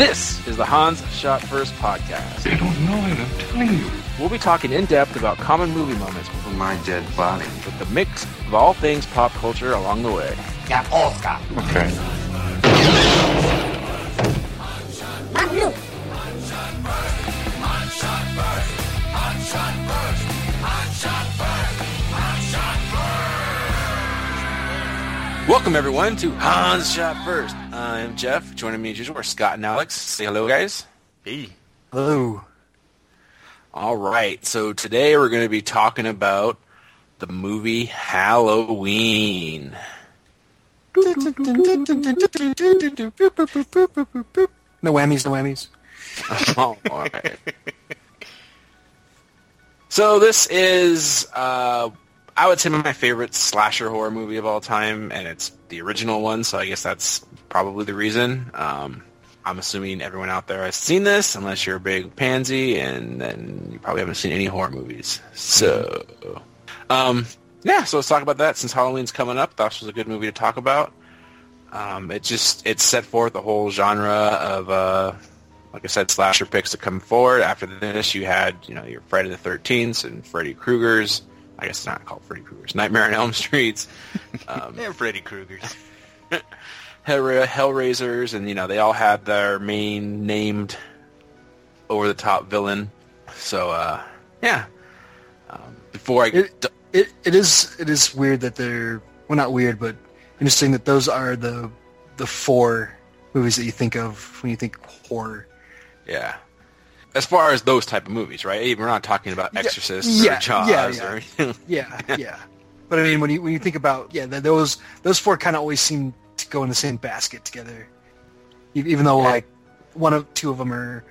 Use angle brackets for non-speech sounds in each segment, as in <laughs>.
This is the Han Shot First podcast. They don't know it, I'm telling you. We'll be talking in depth about common movie moments For my dead body. with the mix of all things pop culture along the way. Okay. Welcome everyone to Han Shot First. I'm Jeff. Joining me as usual are Scott and Alex. Say hello, guys. Hey. Hello. All right. So today we're going to be talking about the movie Halloween. No whammies, no whammies. <laughs> All right. So this is, uh, I would say, my favorite slasher horror movie of all time, and it's the original one. So I guess that's probably the reason. Um, I'm assuming everyone out there has seen this, unless you're a big pansy, and then you probably haven't seen any horror movies. So, um, yeah. So let's talk about that. Since Halloween's coming up, this was a good movie to talk about. Um, it just it set forth a whole genre of uh, like I said, slasher picks to come forward. After this, you had you know your Friday the Thirteenth and Freddy Krueger's. I guess it's not called Freddy Krueger's. Nightmare on Elm Streets, <laughs> um, Yeah, Freddy Krueger's. <laughs> Hellra- Hellraisers, and you know they all had their main named over the top villain. So uh, yeah. Um, before I It, it it is it is weird that they're well not weird but interesting that those are the the four movies that you think of when you think horror. yeah. As far as those type of movies, right? We're not talking about Exorcist yeah, or Jaws yeah, yeah. or anything. Yeah, yeah. But I mean when you when you think about yeah those those four kind of always seem to go in the same basket together, E- even though Yeah. like one of two of them are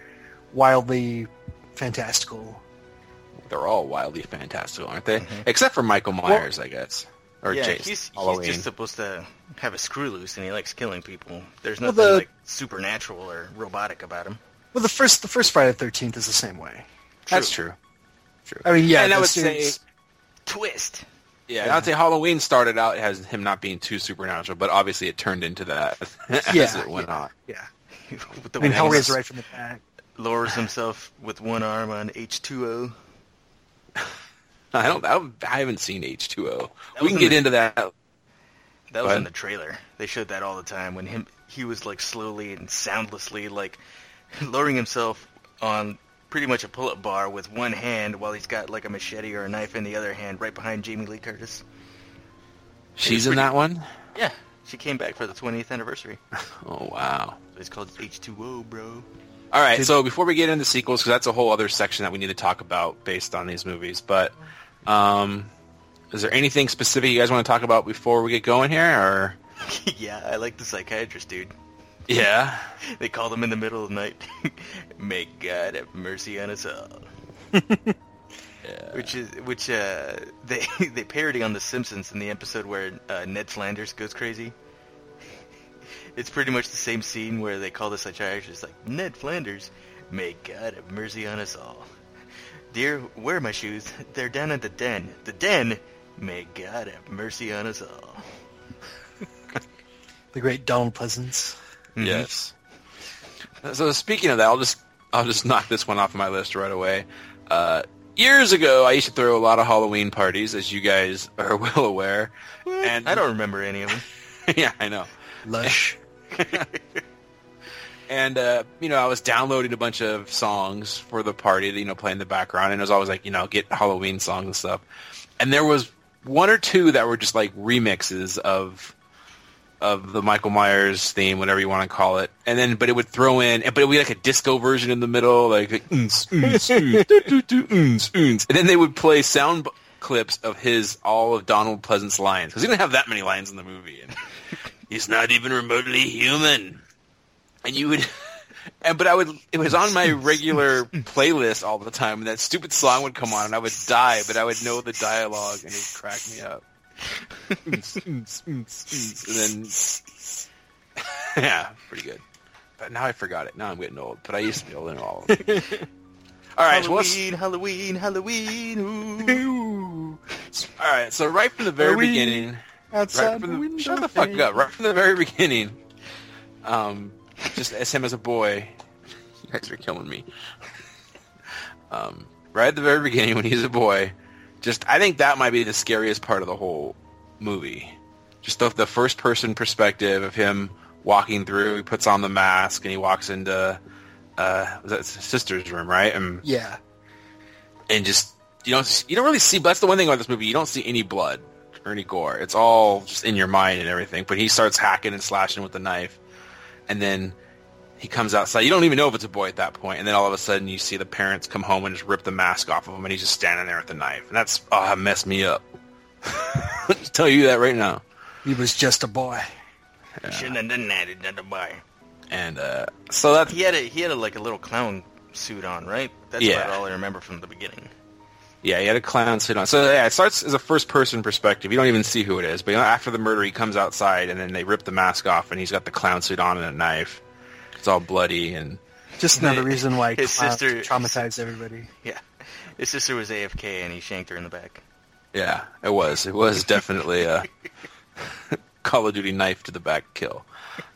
wildly fantastical. They're all wildly fantastical, aren't they? Mm-hmm. Except for Michael Myers, I guess, or yeah, Jason. he's, Halloween. he's just supposed to have a screw loose and he likes killing people. There's Well, nothing the- like supernatural or robotic about him. Well, the first the first Friday the Thirteenth is the same way. That's true. True. I mean, yeah, and I the would say, Twist. yeah, I'd say Halloween started out as him not being too supernatural, but obviously it turned into that <laughs> as Yeah, it went yeah. on. yeah. <laughs> With the I mean, Hellraiser right from the back. lowers himself with one arm on H2O. I don't. I, haven't seen H two O. We can in get the- into that. That was ahead. in the trailer. They showed that all the time when him he was like slowly and soundlessly like <laughs> lowering himself on pretty much a pull-up bar with one hand while he's got like a machete or a knife in the other hand right behind Jamie Lee Curtis. She's in that one. Yeah, she came back for the 20th anniversary. <laughs> Oh wow. So it's called H2O, bro. All right, Did- so before we get into sequels, because that's a whole other section that we need to talk about based on these movies, but um, is there anything specific you guys want to talk about before we get going here, or <laughs> yeah, I like the psychiatrist, dude. Yeah? They called him in the middle of the night. <laughs> May God have mercy on us all. <laughs> yeah. Which is which uh, they <laughs> they parody on The Simpsons in the episode where uh, Ned Flanders goes crazy. It's pretty much the same scene where they call the psychiatrist It's like Ned Flanders. May God have mercy on us all. Dear, where are my shoes? They're down at the den. The den. May God have mercy on us all. The great Donald Pleasence. Mhm. Yes. So speaking of that, I'll just I'll just knock this one off my list right away. Uh, years ago, I used to throw a lot of Halloween parties, as you guys are <laughs> well aware. And I don't remember any of them. <laughs> yeah, I know. Lush. <laughs> And uh, you know, I was downloading a bunch of songs for the party, you know, play in the background, and it was always like, you know, get Halloween songs and stuff. And there was one or two that were just like remixes of of the Michael Myers theme, whatever you want to call it. And then, but it would throw in, but it would be like a disco version in the middle, like, and then they would play sound b- clips of his all of Donald Pleasant's lines because he didn't have that many lines in the movie, and <laughs> he's not even remotely human. And you would, <laughs> and but I would, it was on my regular playlist all the time. And that stupid song would come on, and I would die, but I would know the dialogue, and it would crack me up. And then, <laughs> yeah, pretty good. But now I forgot it. Now I'm getting old. But I used to be able to know all of it. <laughs> All right, so Halloween, Halloween, Halloween. Ooh. <laughs> all right. So right from the very Halloween. beginning, Outside right from the the, window. shut the fuck up. Right from the very beginning, um, just as him as a boy, you guys are killing me. um, right at the very beginning when he's a boy, just I think that might be the scariest part of the whole movie. Just the, the first person perspective of him walking through. He puts on the mask and he walks into uh, was that sister's room, right? And Yeah. and just you don't you don't really see. That's the one thing about this movie. You don't see any blood or any gore. It's all just in your mind and everything. But he starts hacking and slashing with the knife, and then he comes outside. You don't even know if it's a boy at that. And then all of a sudden, you see the parents come home and just rip the mask off of him, and he's just standing there with the knife. And that's oh, that messed me up. <laughs> I'll tell you that right now. He was just a boy. He shouldn't have done that. He's another boy. And uh, so that's He had a he had a, like a little clown suit on, right? That's Yeah. about all I remember from the beginning. Yeah, he had a clown suit on. So yeah, it starts as a first-person perspective. You don't even see who it is. But you know, after the murder, he comes outside, and then they rip the mask off, and he's got the clown suit on and a knife. It's all bloody, and Just another reason why His sister- traumatized everybody. Yeah, his sister was AFK and he shanked her in the back. yeah, it was. It was definitely a <laughs> Call of Duty knife to the back kill.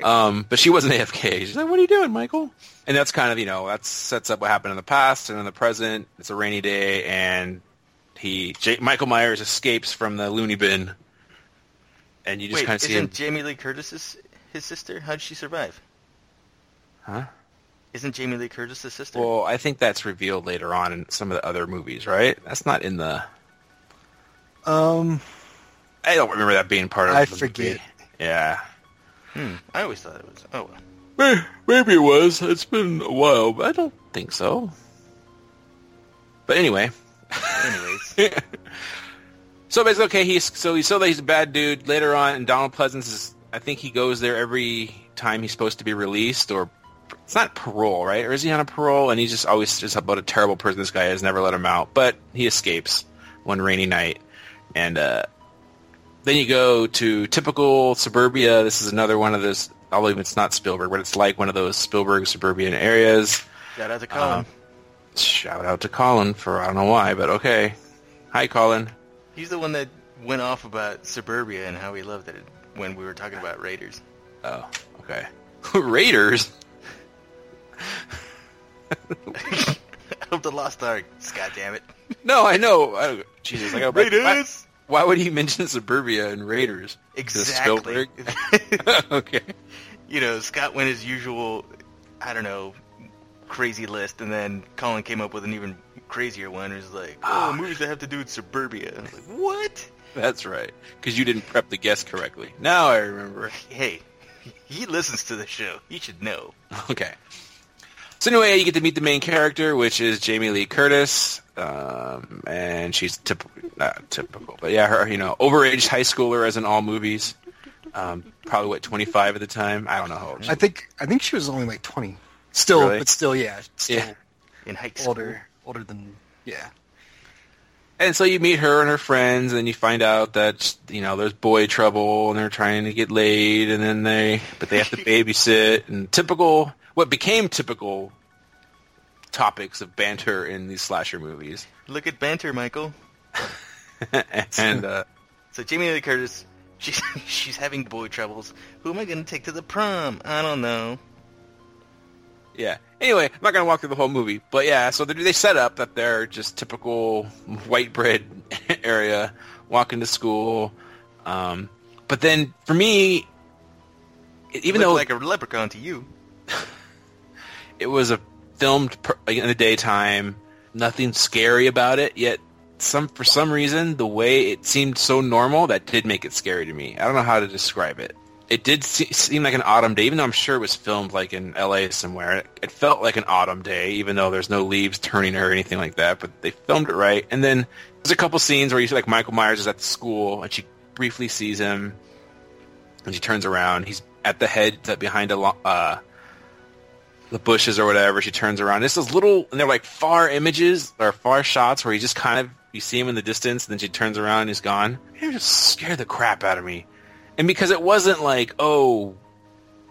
Um, but she wasn't AFK. She's like, "What are you doing, Michael?" And that's kind of you know that sets up what happened in the past and in the present. It's a rainy day, and he J- Michael Myers escapes from the loony bin, and you just Wait, kind of see him. isn't Jamie Lee Curtis's his sister? How did she survive? Huh? Isn't Jamie Lee Curtis his sister? Well, I think that's revealed later on in some of the other movies, right? That's not in the. Um, I don't remember that being part of. I the forget. movie. Yeah. hmm, I always thought it was. Oh well. Maybe it was. It's been a while, but I don't think so. But anyway, Anyways, <laughs> so basically, okay, he's so he's so that he's a bad dude. Later on, and Donald Pleasence is. I think he goes there every time he's supposed to be released, or it's not parole, right? Or is he on a parole? And he's just always just about a terrible person. This guy has never let him out, but he escapes one rainy night, and uh, then you go to typical suburbia. This is another one of those. Although it's not Spielberg, but it's like one of those Spielberg suburban areas. shout out to Colin. Um, Shout out to Colin for I don't know why, but okay. Hi, Colin. He's the one that went off about suburbia and how he loved it when we were talking about Raiders. Oh, okay. <laughs> Raiders. <laughs> of the Lost Ark. God damn it. No, I know. I, Jesus, I got Raiders! Why, why would he mention Suburbia and Raiders? Exactly. <laughs> Okay. you know, Scott went his usual, I don't know, crazy list, and then Colin came up with an even crazier one. It was like, oh, Ah. movies that have to do with suburbia. I was like, what? That's right. Because you didn't prep the guest correctly. Now I remember. Hey, he listens to the show. He should know. Okay. So anyway, you get to meet the main character, which is Jamie Lee Curtis, um, and she's typical, not typical, but yeah, her, you know, overaged high schooler as in all movies. Um, probably what 25 at the time. I don't know how old. She I think I think she was only like twenty. Still, Really? but still, yeah, still Yeah. In high school. older, older than yeah. And so you meet her and her friends, and you find out that you know there's boy trouble, and they're trying to get laid, and then they but they have to <laughs> babysit, and typical what became typical topics of banter in these slasher movies. Look at banter, Michael. <laughs> and uh, So Jamie Lee Curtis, <laughs> she's she's having boy troubles. Who am I going to take to the prom? I don't know. yeah. Anyway, I'm not gonna walk through the whole movie, but yeah. So they, they set up that they're just typical white bread <laughs> area, walking to school. Um, but then for me, even Look though like a leprechaun to you. It was a filmed per, in the daytime. Nothing scary about it. Yet, some for some reason, the way it seemed so normal that did make it scary to me. I don't know how to describe it. It did se- seem like an autumn day, even though I'm sure it was filmed like in L.A. somewhere. It, it felt like an autumn day, even though there's no leaves turning or anything like that. But they filmed it right. And then there's a couple scenes where you see like Michael Myers is at the school, and she briefly sees him, and she turns around. He's at the head behind a uh, the bushes or whatever. She turns around. This those little, and they're like far images or far shots where you just kind of you see him in the distance, and then she turns around and he's gone. It just scared the crap out of me. And because it wasn't like, oh,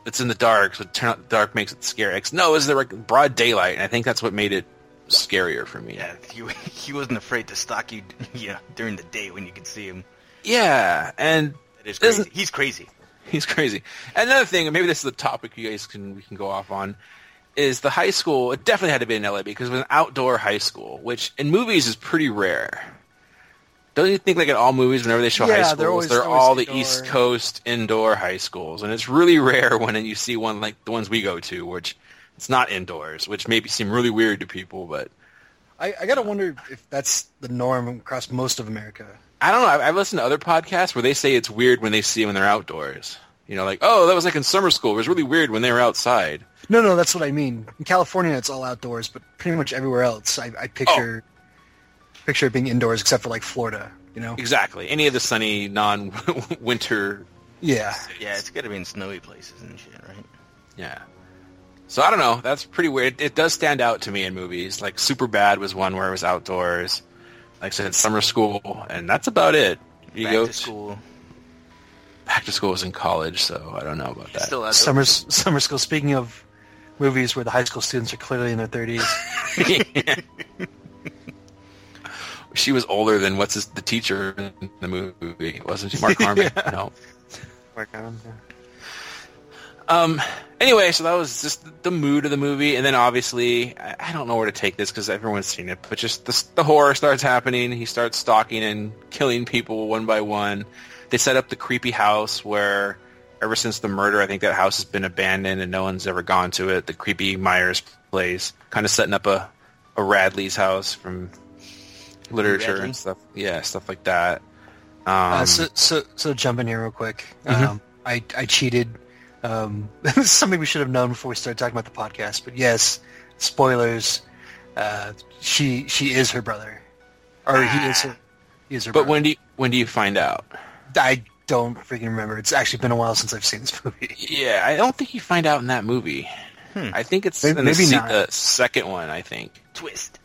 it's in the dark, so turn out the dark makes it scary. It's, no, it was the like, broad daylight, and I think that's what made it scarier for me. Yeah, he, <laughs> he wasn't afraid to stalk <laughs> you, know, during the day when you could see him. Yeah, and That is crazy. He's crazy. <laughs> He's crazy. Another thing, and maybe this is a topic you guys can we can go off on. Is the high school. It definitely had to be in LA because it was an outdoor high school, which in movies is pretty rare. Don't you think like in all movies, whenever they show Yeah, high they're schools, they're, always- always all the. East Coast indoor high schools, and it's really rare <laughs> when you see one like the ones we go to, which it's not indoors, which maybe seem really weird to people, but I, I gotta wonder if that's the norm across most of America. I don't know. I've, I've listened to other podcasts where they say it's weird when they see when they're outdoors. You know, like oh, that was like in summer school. It was really weird when they were outside. No, no, that's what I mean. In California, it's all outdoors, but pretty much everywhere else, I, I picture oh. picture it being indoors, except for like Florida. You know? Exactly. Any of the sunny non-winter Yeah. Yeah, it's got to be in snowy places and shit, right? Yeah. So I don't know. That's pretty weird. It does stand out to me in movies. Like Superbad was one where it was outdoors. Like I said, summer school, and that's about it. You Back go to school. Back to school was in college, so I don't know about that. Still has Summer summer school. Speaking of movies where the high school students are clearly in their thirties, <laughs> <laughs> she was older than what's his, the teacher in the movie, wasn't she? Mark Harmon. <laughs> No. Um. Anyway, so that was just the mood of the movie, and then obviously, I, I don't know where to take this because everyone's seen it, but just the, the horror starts happening. He starts stalking and killing people one by one. They set up the creepy house where, ever since the murder, I think that house has been abandoned and no one's ever gone to it. The creepy Myers place, kind of setting up a a Radley's house from literature Radley? and stuff. Yeah, stuff like that. Um, uh, so, so so jump in here real quick. Mhm. Um, I I cheated. Um, <laughs> this is something we should have known before we started talking about the podcast. But yes, spoilers. Uh, she she is her brother, or he is her. He is her. Brother. But brother. when do you, when do you find out? I don't freaking remember. It's actually been a while since I've seen this <laughs> movie. Yeah, I don't think you find out in that movie. Hmm. I think it's Maybe- in the, maybe se- not. the second one. I think. twist.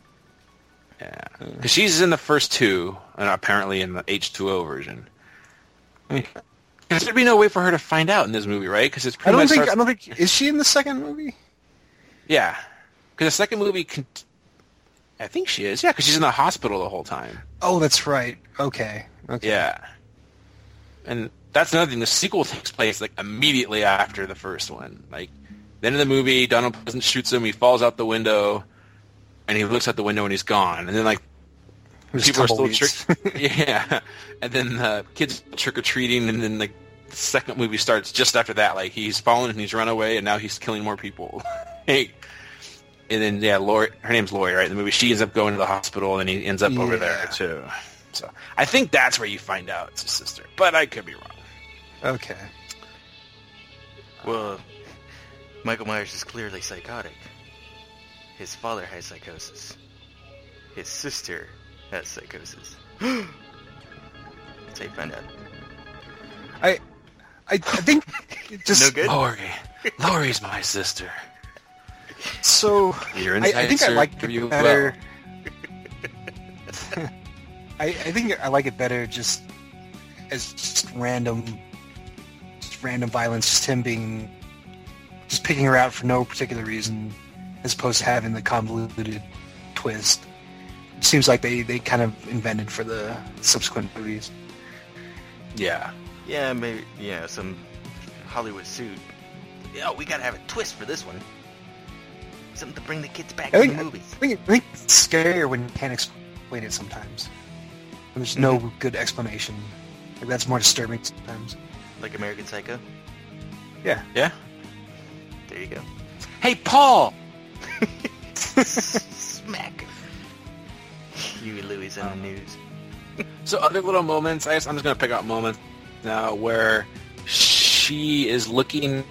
Yeah, because she's in the first two, and apparently in the H two O version. I mean, 'cause there'd be no way for her to find out in this movie, right? Because it's pretty I don't much think. starts- I don't think. Is she in the second movie? yeah, because the second movie, can, I think she is. Yeah, because she's in the hospital the whole time. Oh, that's right. Okay. Okay. Yeah, and that's another thing. The sequel <laughs> takes place like immediately after the first one. Like the end of the movie, Donald Pleasant shoots him. He falls out the window, and he looks out the window and he's gone. And then like <laughs> was people are still trick. <laughs> yeah, and then uh, kids trick or treating, and then like the second movie starts just after that. Like he's fallen and he's run away, and now he's killing more people. hey. And then yeah, Lori, her name's Lori, right? In the movie, she ends up going to the hospital, and he ends up over there too. So I think that's where you find out it's his sister, but I could be wrong. Okay. Well, Michael Myers is clearly psychotic. His father has psychosis. His sister has psychosis. <gasps> That's how you find out. I, I, I think <laughs> just No good? Lori, Lori's my sister. so. I, I think I insights like you it better. well. I, I think I like it better just as just random, just random violence, just him being, just picking her out for no particular reason, as opposed to having the convoluted twist. It seems like they, they kind of invented for the subsequent movies. Yeah. Yeah, maybe, yeah, some Hollywood suit. Yeah, we gotta have a twist for this one. Something to bring the kids back I to think, the I movies. think, I think it's scarier when you can't explain it sometimes. There's no good explanation. Like that's more disturbing sometimes. Like American Psycho. Yeah. Yeah. There you go. Hey, Paul. <laughs> Smack. Huey Lewis in the um, news. So other little moments. I guess I'm just gonna pick out moments now where she is looking.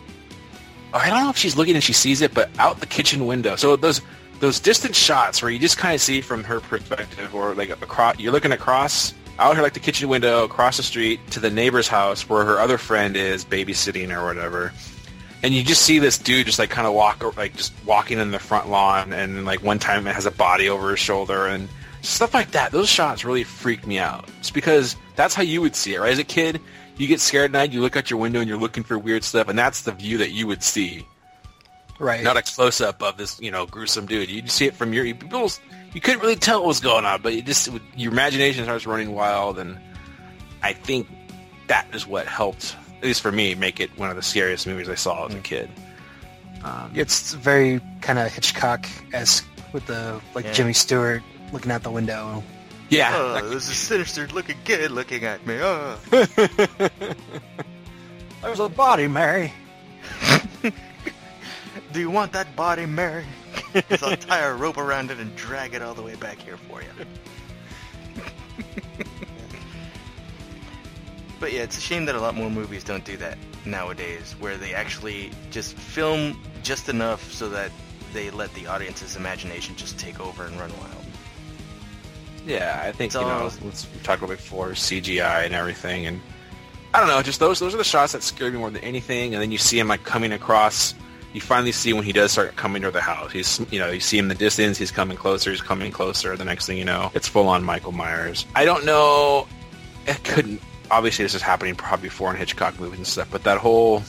Or I don't know if she's looking and she sees it, but out the kitchen window. So those those distant shots where you just kind of see from her perspective, or like across, you're looking across out her like the kitchen window across the street to the neighbor's house where her other friend is babysitting or whatever. And you just see this dude just like kind of walk, like just walking in the front lawn, and like one time it has a body over his shoulder and stuff like that. Those shots really freaked me out. It's because that's how you would see it, right? As a kid, you get scared at night, you look out your window and you're looking for weird stuff, and that's the view that you would see. Right. Not a close up of this, you know, gruesome dude. You just see it from your people. You couldn't really tell what was going on, but you just your imagination starts running wild, and I think that is what helped, at least for me, make it one of the scariest movies I saw as a kid. Um, It's very kind of Hitchcock-esque with the like Yeah. Jimmy Stewart looking out the window. yeah. Oh, that- this is sinister looking kid looking at me. Oh. <laughs> There's a body, Mary. Do you want that body, Mary? 'Cause I'll tie a rope around it and drag it all the way back here for you. but yeah, it's a shame that a lot more movies don't do that nowadays, where they actually just film just enough so that they let the audience's imagination just take over and run wild. Yeah, I think It's you know, let's we talked about before CGI and everything, and I don't know, just those those are the shots that scare me more than anything. And then you see him like coming across. You finally see when he does start coming to the house. He's you know you see him in the distance. He's coming closer. He's coming closer. The next thing you know, it's full on Michael Myers. I don't know. It couldn't. Obviously, this is happening probably before in Hitchcock movies and stuff. But that whole.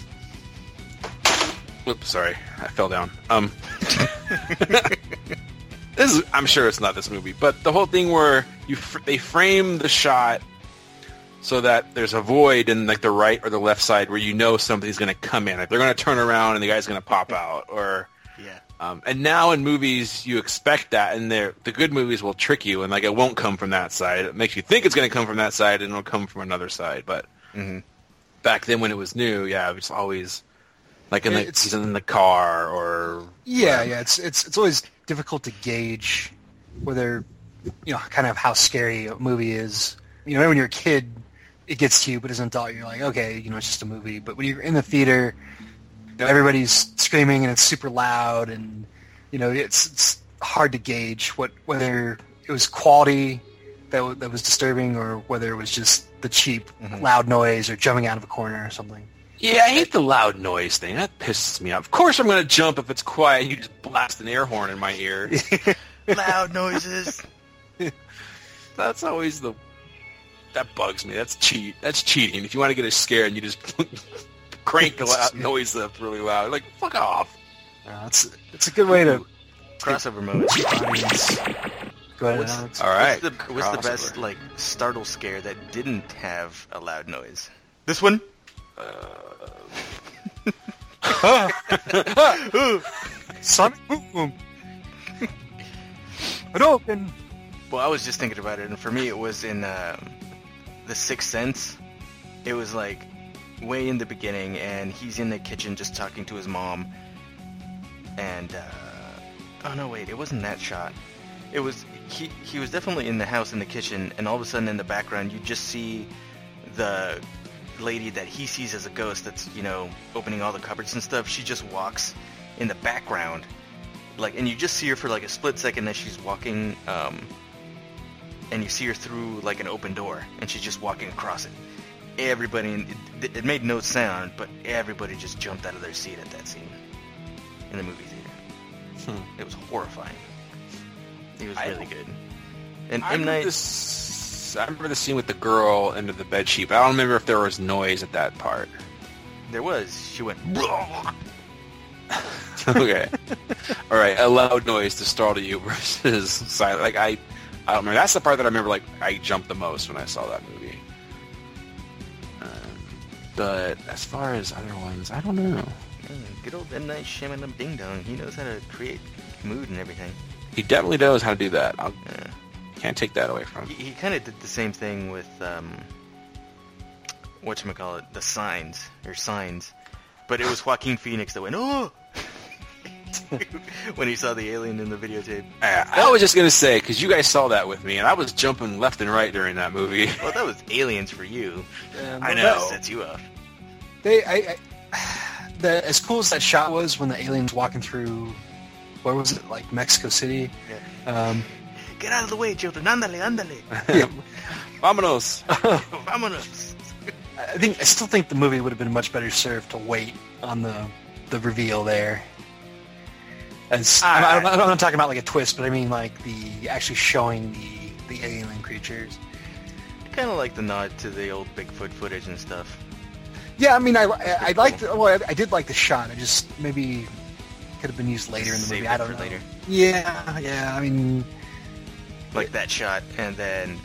Oops, sorry, I fell down. Um. <laughs> this is, I'm sure it's not this movie, but the whole thing where you fr- they frame the shot so that there's a void in like the right or the left side where you know somebody's going to come in. Like they're going to turn around and the guy's going to pop <laughs> out. Or Yeah. um, and now in movies you expect that, and they're, the good movies will trick you and like it won't come from that side. It makes you think it's going to come from that side and it'll come from another side. But hmm back then when it was new, yeah, it was always like in the, It's- he's in the car or Yeah, yeah. It's it's it's always difficult to gauge whether you know kind of how scary a movie is. You know, when you're a kid, it gets to you, but as an adult, you're like, okay, you know, it's just a movie. But when you're in the theater, you know, everybody's screaming and it's super loud, and you know, it's it's hard to gauge what whether it was quality that w- that was disturbing or whether it was just the cheap mm-hmm. loud noise or jumping out of a corner or something. Yeah, I hate the loud noise thing. That pisses me off. Of course I'm going to jump if it's quiet you just blast an air horn in my ear. <laughs> Loud noises. <laughs> That's always the... That bugs me. That's cheat. That's cheating. If you want to get us scared and you just <laughs> crank the loud noise up really loud. Like, fuck off. Uh, it's it's a good way to Crossover moment. audience. Go ahead, What's- Alex. All right. What's the, what's the best like startle scare that didn't have a loud noise? This one. <laughs> <laughs> Sonic Boom. Hadouken. Well, I was just thinking about it, and for me, it was in um, the Sixth Sense. It was like way in the beginning, and he's in the kitchen just talking to his mom. And uh, oh no, wait, it wasn't that shot. It was he. He was definitely in the house in the kitchen, and all of a sudden, in the background, you just see the lady that he sees as a ghost. That's you know opening all the cupboards and stuff. She just walks in the background, like, and you just see her for like a split second as she's walking. Um, and you see her through like an open door, and she's just walking across it. Everybody, it, it made no sound, but everybody just jumped out of their seat at that scene in the movie theater. Hmm. It was horrifying. It was I really good. And I M remember, Night, this, I remember the scene with the girl under the bed sheet, but I don't remember if there was noise at that part. there was. She went. <laughs> okay. <laughs> All right. A loud noise to startle you <laughs> versus silent. Like I, I don't remember. That's the part that I remember. Like I jumped the most when I saw that movie. Um, but as far as other ones, I don't know. "Mm, Good old M Night Shyamalan Ding Dong. He knows how to create mood and everything. He definitely knows how to do that. I Yeah. can't take that away from He, him. he kind of did the same thing with um, what call it, the signs or signs, but it was <sighs> Joaquin Phoenix that went oh <laughs> when he saw the alien in the videotape. I, I was just gonna say because you guys saw that with me, and I was jumping left and right during that movie. <laughs> Well, that was aliens for you. I know That know. sets you off. They, I, I, <sighs> the as cool as that shot was when the aliens walking through, where was it, like Mexico City? Um, Get out of the way, children. Ándale, ándale. <laughs> Vámonos. Vámonos. I think I still think the movie would have been much better served to wait on the the reveal there. As I'm, I'm, not- I'm not talking about like a twist, but I mean like the actually showing the the alien creatures. Kind of like the nod to the old Bigfoot footage and stuff. Yeah, I mean I I, I liked well I, I did like the shot. I just maybe could have been used later in the movie. I don't for know. later. Yeah, yeah. I mean, Like that shot, and then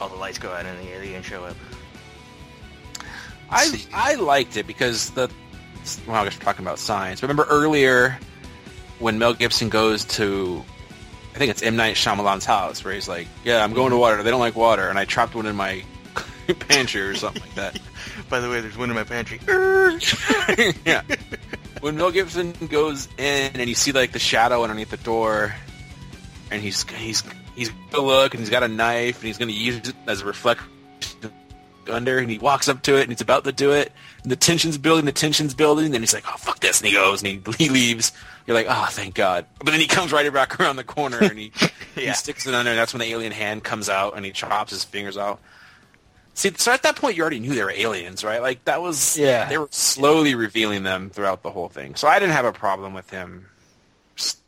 all the lights go out and the alien show up. I I liked it because the well, I guess we're talking about science. Remember earlier when Mel Gibson goes to, I think it's M Night Shyamalan's house, where he's like, "Yeah, I'm going to water. They don't like water, and I trapped one in my <laughs> pantry or something like that." <laughs> By the way, there's one in my pantry. <laughs> yeah. When Mel Gibson goes in and you see like the shadow underneath the door, and he's he's he's gonna look and he's got a knife and he's gonna use it as a reflector under and he walks up to it and he's about to do it the tension's building, the tension's building, and then he's like, oh fuck this, and he goes and he, <laughs> he leaves. You're like, oh thank God. But then he comes right back around the corner and he <laughs> Yeah. he sticks it under, and that's when the alien hand comes out and he chops his fingers out. See, so at that point you already knew they were aliens, right? Like that was Yeah. They were slowly revealing them throughout the whole thing. So I didn't have a problem with him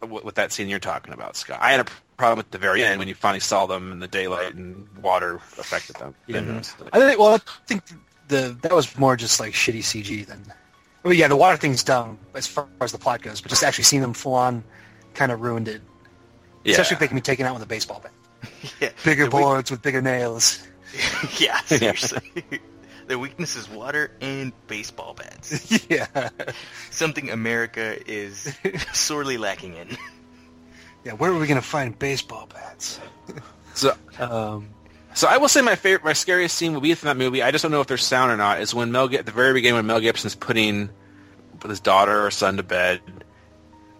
with that scene you're talking about, Scott. I had a problem at the very end when you finally saw them in the daylight and water affected them. Mm-hmm. Yeah. I think. Well, I think the that was more just like shitty CG than. Well, yeah, the water thing's dumb as far as the plot goes, but just actually seeing them full on kind of ruined it. Yeah. Especially if they can be taken out with a baseball bat. <laughs> yeah. Bigger The weak- boards with bigger nails. <laughs> <laughs> yeah, seriously. Their weakness is water and baseball bats. yeah. Something America is sorely lacking in. Yeah. Where are we gonna find baseball bats? So, Um. So I will say my favorite, my scariest scene will be from that movie. I just don't know if there's sound or not. Is when Mel, at the very beginning, when Mel Gibson's putting his daughter or son to bed,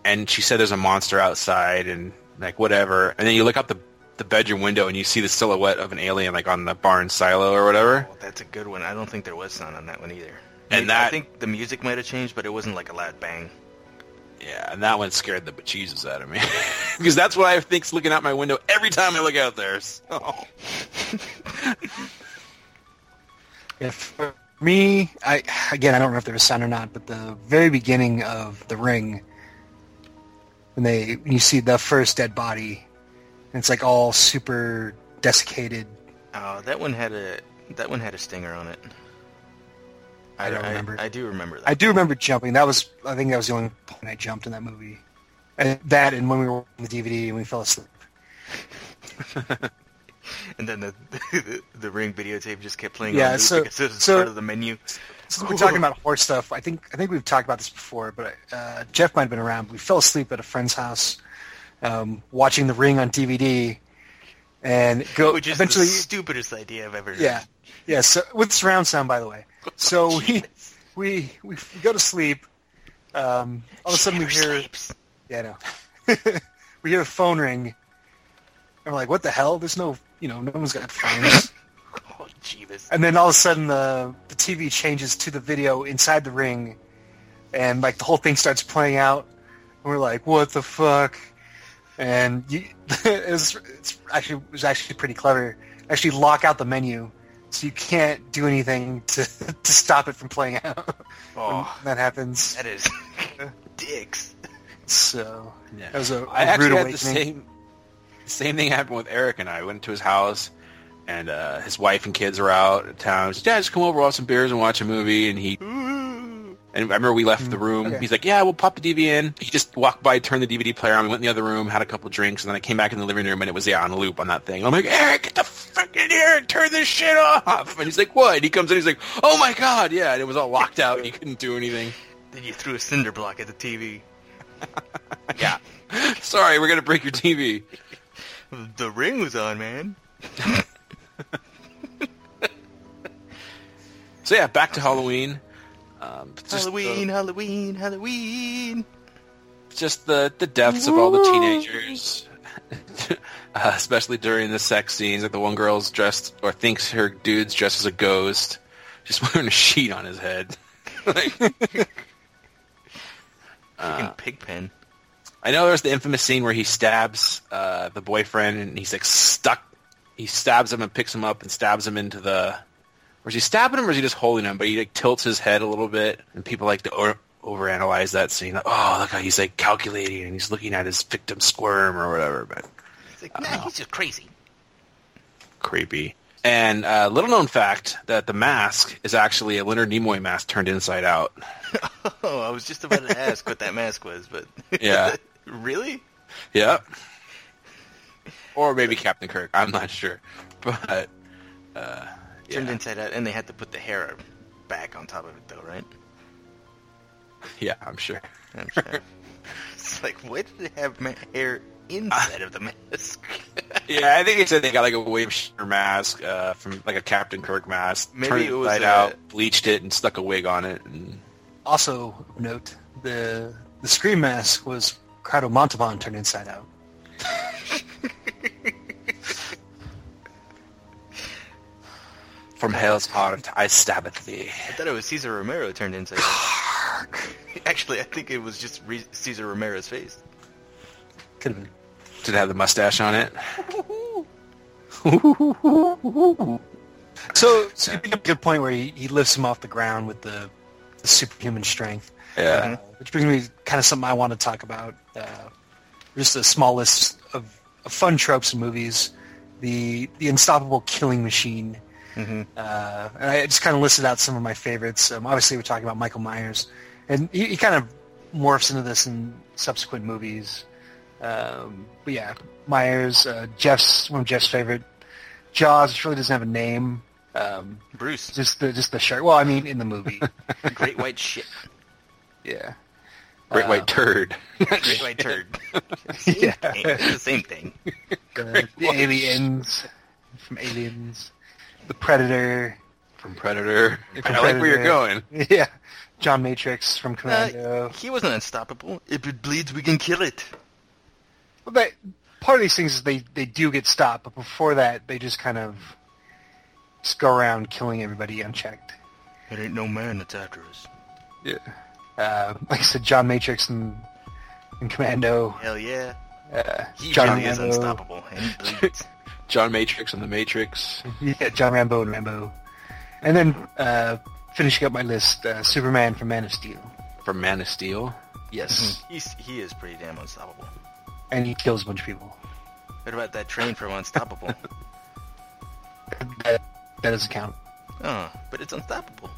and she said there's a monster outside, and like whatever, and then you look out the the bedroom window and you see the silhouette of an alien like on the barn silo or whatever. Oh, that's a good one. I don't think there was sound on that one either. And Maybe- that- I think the music might have changed, but it wasn't like a loud bang. Yeah, and that one scared the bejesus out of me <laughs> because that's what I think's looking out my window every time I look out there. So. <laughs> Yeah, uh, for me, I again, I don't know if there was sound or not, but the very beginning of The Ring, when they when you see the first dead body, and it's like all super desiccated. Oh, that one had a that one had a stinger on it. I don't remember. I, do remember that. I do remember jumping. That was, I think, that was the only point I jumped in that movie. And that, and when we were watching the DVD and we fell asleep. <laughs> and then the, the the ring videotape just kept playing Yeah, on so- because it was so- part of the menu. Since we're talking about horror stuff, I think I think we've talked about this before, but uh, Jeff might have been around. We fell asleep at a friend's house um, watching The Ring on DVD, and go Which is eventually. the stupidest idea I've ever heard. yeah, yeah. So with surround sound, by the way. So we we we go to sleep. Um, all of a sudden we hear sleeps. yeah, no. <laughs> we hear the phone ring, and we're like, "What the hell? There's no, you know, no one's got phones." <laughs> Oh, Jeebus. And then all of a sudden the the TV changes to the video inside the ring, and like the whole thing starts playing out. And we're like, "What the fuck?" And you, <laughs> it was it's actually it was actually pretty clever. Actually, lock out the menu, so you can't do anything to <laughs> to stop it from playing out. when Oh, that happens. that is <laughs> dicks. So Yeah. that was a, a I actually rude had the awakening. same same thing happened with Eric and I. I went to his house, and uh, his wife and kids were out of town. He said, "Yeah, just come over, we'll have some beers, and watch a movie." And he and I remember we left the mm. room. okay. He's like, "Yeah, we'll pop the DVD in." He just walked by, turned the DVD player on. We went in the other room, had a couple drinks, and then I came back in the living room, and it was yeah on a loop on that thing. I'm like, "Eric, get the fuck in here and turn this shit off!" And he's like, "What?" And he comes in, he's like, "Oh my god, yeah!" And it was all locked out, and he couldn't do anything. Then you threw a cinder block at the TV. <laughs> Yeah, sorry, we're gonna break your TV. The ring was on, man. <laughs> So yeah, back to Halloween. Um, just Halloween, the, Halloween, Halloween. just the the deaths of all the teenagers, <laughs> uh, especially during the sex scenes. Like the one girl's dressed or thinks her dude's dressed as a ghost, just <laughs> wearing a sheet on his head. <laughs> like, Freaking pigpen. I know there's the infamous scene where he stabs uh, the boyfriend and he's like stuck. He stabs him and picks him up and stabs him into the. Or is he stabbing him or is he just holding him? But he like tilts his head a little bit, and people like to over overanalyze that scene. Like, oh, look how he's like calculating and he's looking at his victim squirm or whatever. But It's like, nah, he's just crazy. creepy. And uh, little known fact that the mask is actually a Leonard Nimoy mask turned inside out. <laughs> Oh, I was just about to ask what that mask was, but <laughs> Yeah. really? Yep. Or maybe Captain Kirk. I'm not sure, but uh, Turned yeah. inside out, and they had to put the hair back on top of it, though, right? <laughs> Yeah, I'm sure. I'm sure. <laughs> it's like, why did they have ma- hair inside of the mask? <laughs> Yeah, I think they said they got like a William Shatner mask uh, from like a Captain Kirk mask. Maybe turned it was, inside uh, out, bleached it, and stuck a wig on it. And Also, note the the scream mask was Ricardo Montalban turned inside out. From Hell's Heart, I stab at thee. I thought it was Cesar Romero turned inside <laughs> out. Actually, I think it was just Re- Cesar Romero's face. Could have been. Did it have the mustache on it? <laughs> So, so you bring up a good point where he, he lifts him off the ground with the, the superhuman strength. Yeah. Uh, which brings me kind of something I want to talk about. Uh, just a small list of, of fun tropes in movies. The the unstoppable killing machine. Mm-hmm. Uh, and I just kind of listed out some of my favorites. Um, obviously, we're talking about Michael Myers, and he, he kind of morphs into this in subsequent movies. Um, but yeah, Myers, uh, Jeff's one of Jeff's favorite. Jaws, which really doesn't have a name. Um, Bruce, just the just the shirt. Well, I mean, in the movie. <laughs> great white shit. yeah. Great white turd. <laughs> Great white turd. <laughs> Yeah. It's the same thing. The, the aliens from Aliens, the Predator. From Predator. From I like where you're going. <laughs> Yeah, John Matrix from Uh, Commando. he wasn't unstoppable. If it bleeds, we can kill it. But part of these things is they they do get stopped, but before that, they just kind of just go around killing everybody unchecked. It ain't no man that's after us. Yeah. Uh, like I said, John Matrix and, and Commando. Hell yeah. Uh, He John really is unstoppable. And bleeds. <laughs> John Matrix and the Matrix. <laughs> Yeah, John Rambo and Rambo. And then uh, finishing up my list, uh, Superman from Man of Steel. From Man of Steel. Yes. He's, he is pretty damn unstoppable. And he kills a bunch of people. What about that train from Unstoppable? <laughs> That, that doesn't count. oh, but it's unstoppable.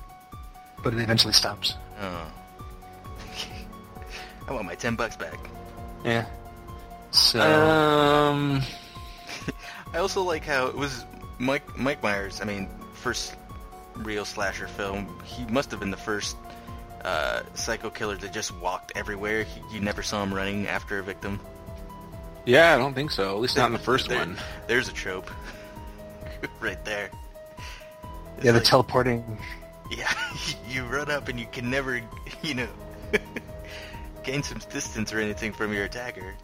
But it eventually stops. Oh. <laughs> I want my ten bucks back. Yeah. So, Um, I also like how it was Mike Mike Myers. I mean, first real slasher film. He must have been the first uh, psycho killer that just walked everywhere. He, you never saw him running after a victim. yeah, I don't think so. At least not in the first There- one. There's a trope, <laughs> right there. It's yeah, the like- teleporting. Yeah, <laughs> you run up and you can never, <laughs> you know, gain some distance or anything from your attacker.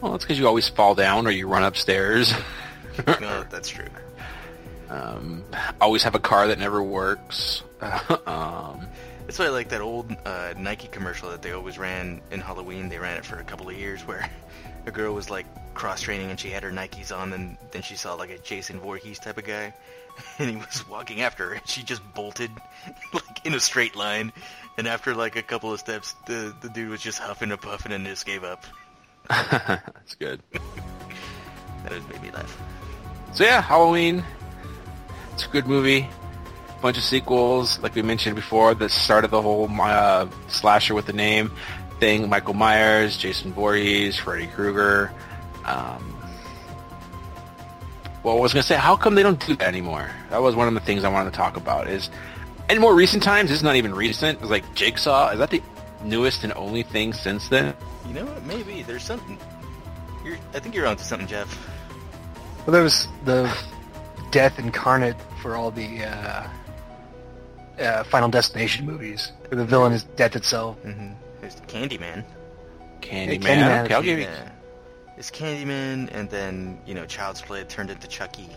Well, that's because you always fall down or you run upstairs. <laughs> No, <laughs> that's true. um, always have a car that never works. <laughs> um, That's why I like that old uh, Nike commercial that they always ran in Halloween. They ran it for a couple of years where a girl was like cross training and she had her Nikes on and then she saw like a Jason Voorhees type of guy and he was walking after her and she just bolted like in a straight line and after like a couple of steps the, the dude was just huffing and puffing and just gave up. <laughs> that's good. That just made me laugh. So yeah, Halloween. It's a good movie. Bunch of sequels, like we mentioned before, that started the whole uh, slasher with the name thing. Michael Myers, Jason Voorhees, Freddy Krueger. Um, well, I was gonna say, how come they don't do that anymore? That was one of the things I wanted to talk about. Is in more recent times, this is not even recent. It's like Jigsaw. Is that the newest and only thing since then? You know what? Maybe there's something. You're, I think you're onto something, Jeff. Well, there was the death incarnate for all the uh, uh, Final Destination movies, where the villain is death itself. Mm-hmm. There's Candyman. Candyman. Candyman. Okay, I'll give you. Yeah. It's Candyman, and then you know Child's Play turned into Chucky.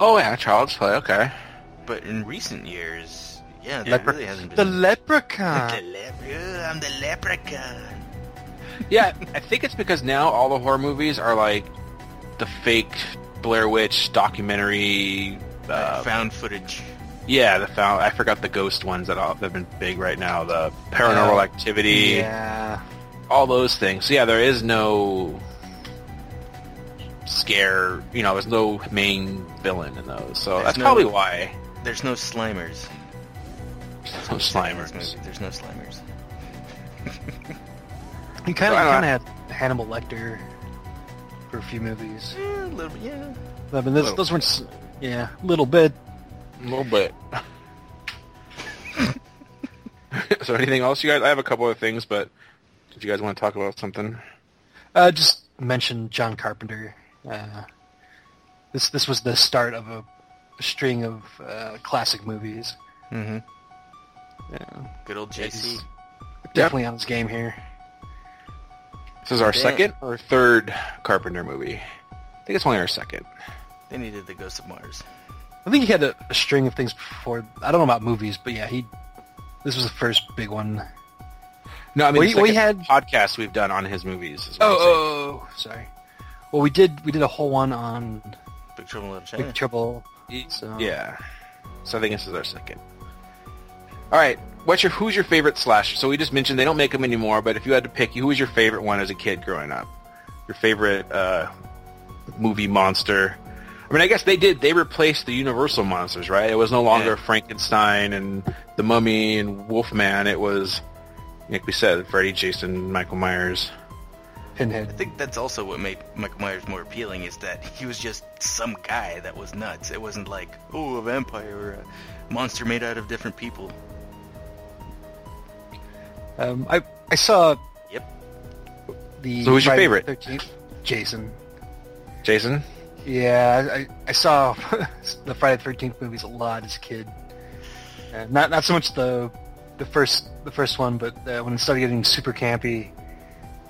Oh yeah, Child's Play. Okay. But in recent years, yeah, there Lepre- really hasn't the leprechaun. <laughs> the lepre- I'm the leprechaun. <laughs> Yeah, I think it's because now all the horror movies are like the fake Blair Witch documentary. Uh, found footage. yeah, the found. I forgot the ghost ones that all, have been big right now. The Paranormal Oh, Activity, yeah. all those things. So yeah, there is no scare. You know, there's no main villain in those. So There's that's no- probably why. There's no Slimers. No In this Slimers. movie, There's no Slimers. He kind of kind of had Hannibal Lecter for a few movies. Yeah, a little, yeah. I mean, those, those weren't. Yeah, a little bit. A little bit. <laughs> <laughs> so anything else you guys? I have a couple of things, but did you guys want to talk about something? Uh, just mention John Carpenter. Uh, this this was the start of a, string of uh, classic movies. Mm-hmm. Yeah, Good old JC. definitely on his game here. This is our Damn. second or third Carpenter movie. I think it's only our second. Then he did the Ghost of Mars. I think he had a, a string of things before. I don't know about movies, but yeah, he. This was the first big one. No, I mean We- the we had- podcasts we've done on his movies. is what oh, oh, oh, oh, sorry. Well, we did we did a whole one on Big Trouble in Little China. Big Trouble. So Yeah. So I think this is our second. All right. What's your who's your favorite slasher? So we just mentioned they don't make them anymore, but if you had to pick, who was your favorite one as a kid growing up? Your favorite uh, movie monster? I mean, I guess they did. They replaced the Universal monsters, right? It was no longer Yeah. Frankenstein and the Mummy and Wolfman. It was, like we said, Freddy, Jason, Michael Myers. Pinhead. I think that's also what made Michael Myers more appealing is that he was just some guy that was nuts. It wasn't like, oh, a vampire or a monster made out of different people. Um, I I saw Yep. the. So who's your Friday favorite? 13th, Jason. Jason. Yeah, I, I saw <laughs> the Friday the Thirteenth movies a lot as a kid. Uh, not not so much the the first the first one, but uh, when it started getting super campy,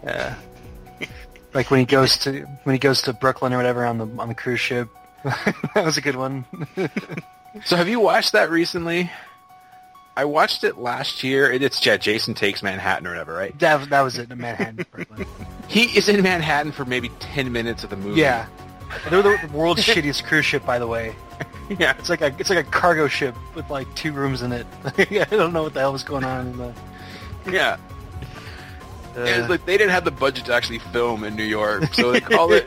uh, like when he goes to when he goes to Brooklyn or whatever on the on the cruise ship. <laughs> that was a good one. <laughs> So have you watched that recently? I watched it last year. It- It's yeah, Jason Takes Manhattan or whatever, right? that that was it in Manhattan. <laughs> He is in Manhattan for maybe 10 minutes of the movie. Yeah, they're the <laughs> world's shittiest cruise ship, by the way. <laughs> Yeah. It's like a it's like a cargo ship with like two rooms in it. I don't know what the hell was going on in the. Yeah. Uh, like they didn't have the budget to actually film in New York, so they called it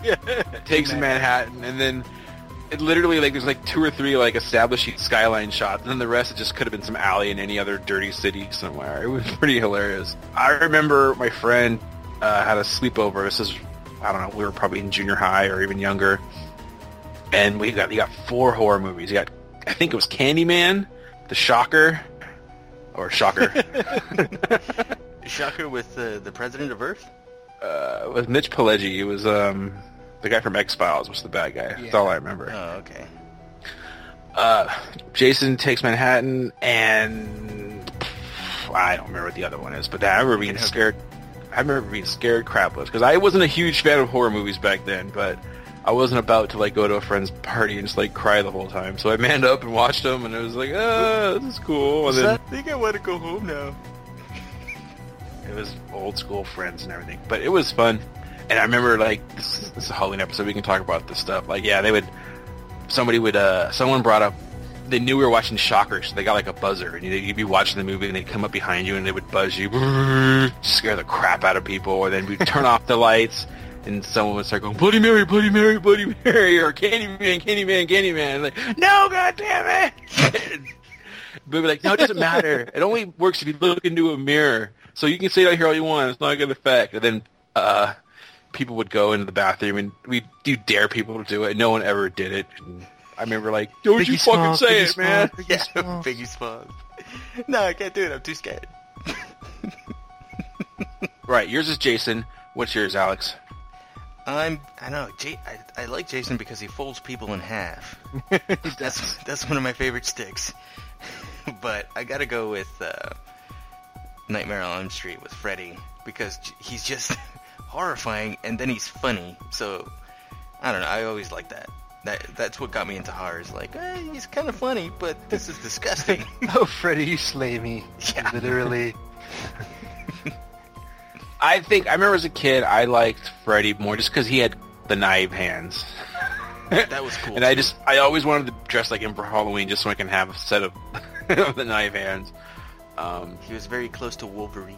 Takes Manhattan, and then it literally like there's like two or three like establishing skyline shots, and then the rest it just could have been some alley in any other dirty city somewhere. It was <laughs> pretty hilarious. I remember my friend uh, had a sleepover. This is I don't know, we were probably in junior high or even younger, and we got we got four horror movies. You got I think it was Candyman, The Shocker, or Shocker. <laughs> <laughs> Shocker with uh, the President of Earth? uh, with Mitch Pileggi. He was um, the guy from X Files. Was the bad guy? That's all I remember. Oh, okay. Uh, Jason takes Manhattan, and I don't remember what the other one is. But I remember being Okay. scared. I remember being scared crapless because I wasn't a huge fan of horror movies back then, but. I wasn't about to like go to a friend's party and just like cry the whole time, so I manned up and watched them, and it was like, ah, this is cool. And then I think I want to go home now. It was old school friends and everything, but it was fun. And I remember like this, is- a Halloween episode. We can talk about this stuff. Like, yeah, they would. Somebody would. uh Someone brought up. They knew we were watching Shocker, so they got like a buzzer, and you'd, be watching the movie, and they'd come up behind you, and they would buzz you, <laughs> scare the crap out of people, or then we'd turn <laughs> off the lights, and someone would start going, Bloody Mary, Bloody Mary, Bloody Mary, or Candyman, Candyman, Candyman. Like, no, God damn it! <laughs> But we're like, no, it doesn't matter. It only works if you look into a mirror. So you can say that here all you want. It's not to affect. And then uh, people would go into the bathroom and we do dare people to do it. No one ever did it. And I remember like, don't you Biggie fucking Smalls, say Biggie it, man. Biggie Yeah, Smalls. <laughs> Biggie Smalls. <laughs> No, I can't do it. I'm too scared. <laughs> Right. Yours is Jason. What's yours, Alex? I'm. I know. J- I, I like Jason because he folds people in half. that's that's one of my favorite sticks. but I gotta go with uh, Nightmare on Elm Street with Freddy because j- he's just horrifying and then he's funny. So I don't know. I always like that. That that's what got me into horror. Is like eh, he's kind of funny, but this is disgusting. <laughs> Oh, Freddy, you slay me. Yeah. Literally. <laughs> I think I remember as a kid I liked Freddy more just because he had the knife hands. that was cool. <laughs> and I just I always wanted to dress like him for Halloween just so I can have a set of, of the knife hands. Um, he was very close to Wolverine.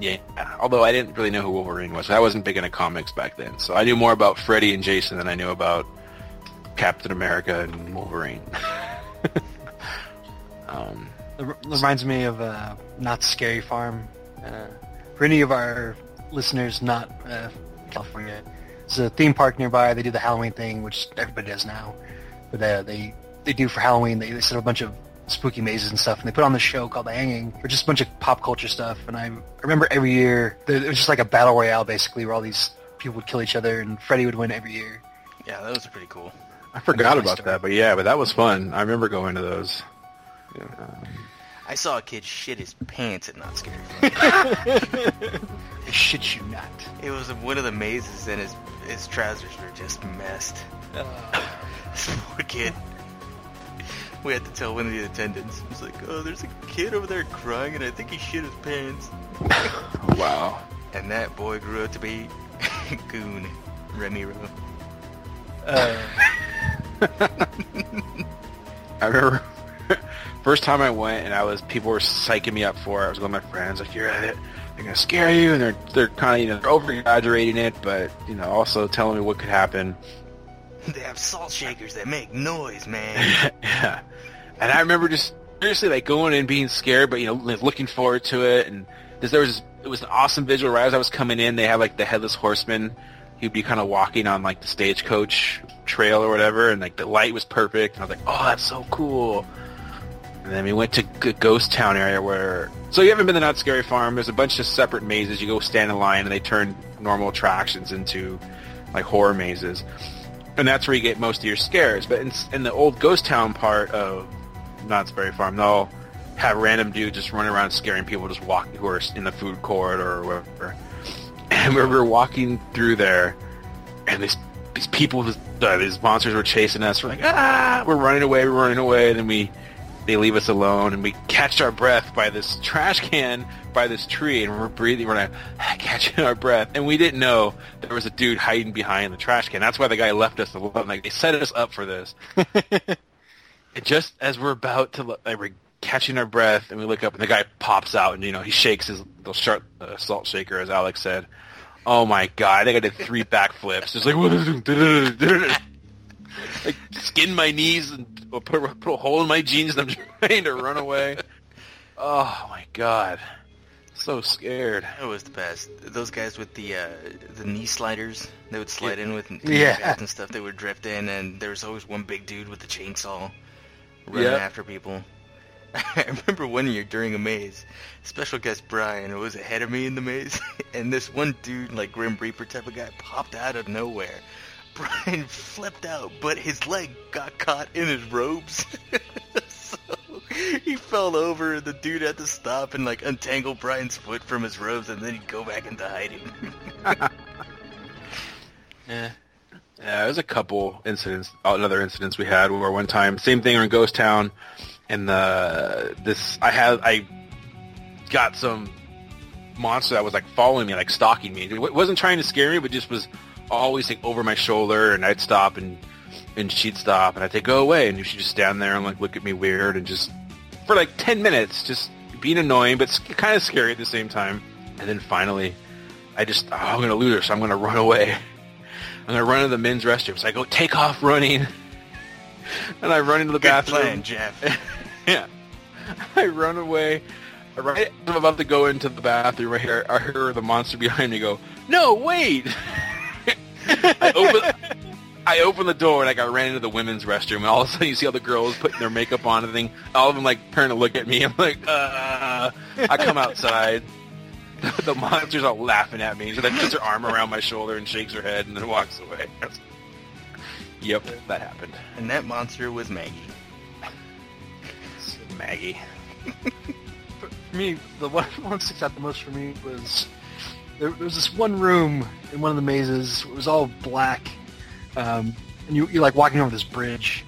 Yeah, although I didn't really know who Wolverine was. I wasn't big into comics back then, so I knew more about Freddy and Jason than I knew about Captain America and Wolverine. <laughs> um, It reminds me of uh, Knott's Scary Farm. Uh, for any of our listeners not uh, California, it's a theme park nearby. They do the Halloween thing, which everybody does now. But uh, they they do for Halloween. They, they set up a bunch of spooky mazes and stuff, and they put on the show called The Hanging, or just a bunch of pop culture stuff. And I remember every year there- it was just like a battle royale, basically, where all these people would kill each other, and Freddy would win every year. Yeah, that was pretty cool. I forgot my about story. that, but yeah, but that was fun. I remember going to those. I saw a kid shit his pants at Knott's Scary Farm. <laughs> I shit you not. it was one of the mazes, and his his trousers were just messed. Uh. <laughs> This poor kid. We had to tell one of the attendants. He was like, "Oh, there's a kid over there crying, and I think he shit his pants." <laughs> Wow. And that boy grew up to be <laughs> Goon Ramiro. Uh, <laughs> I remember first time I went and I was people were psyching me up for it. I was going with my friends like you're at it. they're gonna scare you and they're they're kind of you know over exaggerating it, but you know also telling me what could happen. They have salt shakers that make noise, man. <laughs> yeah, and I remember just seriously like going and being scared, but you know looking forward to it. And there was it was an awesome visual. Right as I was coming in, they had like the headless horseman. He'd be kind of walking on like the stagecoach trail or whatever, and like the light was perfect. And I was like, oh, that's so cool. And then we went to G- Ghost Town area where. So you haven't been to Knott's Scary Farm? There's a bunch of separate mazes. You go stand in line, and they turn normal attractions into like horror mazes, and that's where you get most of your scares. But in, in the old Ghost Town part of Knott's Scary Farm, they'll have random dudes just running around scaring people, just walking who are in the food court or whatever. <laughs> And we were walking through there, and these these people, uh, these monsters were chasing us. We're like, ah, we're running away, we're running away. And then we, they leave us alone, and we catch our breath by this trash can by this tree, and we're breathing, we're like catching <laughs> our breath, and we didn't know there was a dude hiding behind the trash can. That's why the guy left us alone. Like they set us up for this. <laughs> And just as we're about to, like, we're catching our breath, and we look up, and the guy pops out, and you know he shakes his little sharp uh, salt shaker, as Alex said. Oh my god! I think I did three backflips, just like <laughs> like skin my knees and put, a- put a hole in my jeans, and I'm <laughs> trying to run away. Oh my god! So scared. That was the best. Those guys with the uh, the knee sliders, they would slide in with knee Yeah. pads and stuff. They would drift in, and there was always one big dude with the chainsaw running Yep. after people. <laughs> I remember one year during a maze, special guest Brian was ahead of me in the maze, <laughs> and this one dude, like Grim Reaper type of guy, popped out of nowhere. Brian flipped out, but his leg got caught in his robes. <laughs> so he fell over, and the dude had to stop and like untangle Brian's foot from his robes, and then he'd go back into hiding. <laughs> Yeah. Yeah, there's a couple incidents, another incidents we had where one time, same thing in Ghost Town, and the this I had I got some monster that was like following me, like stalking me. It wasn't trying to scare me, but just was always like over my shoulder, and I'd stop and and she'd stop, and I'd say go away, and she'd just stand there and like look at me weird, and just for like ten minutes, just being annoying, but kind of scary at the same time. And then finally, I just oh, I'm gonna lose her, so I'm gonna run away. I'm gonna run into the men's restroom. So I go take off running, and I run into the Good bathroom. plan, Jeff. <laughs> yeah, I run away. Right, as I'm about to go into the bathroom. Right here, I hear the monster behind me go, "No, wait!" <laughs> I open, I open the door and like I ran into the women's restroom, and all of a sudden you see all the girls putting their makeup on and thing. All of them like turn to look at me. <laughs> I'm like, uh. I come outside. <laughs> the monster's all laughing at me. So then puts her arm around my shoulder and shakes her head and then walks away. <laughs> yep, that happened. and that monster was Maggie. Maggie. for me, the one, one that sticks out the most for me was there, there was this one room in one of the mazes. It was all black, um, and you, you're like walking over this bridge.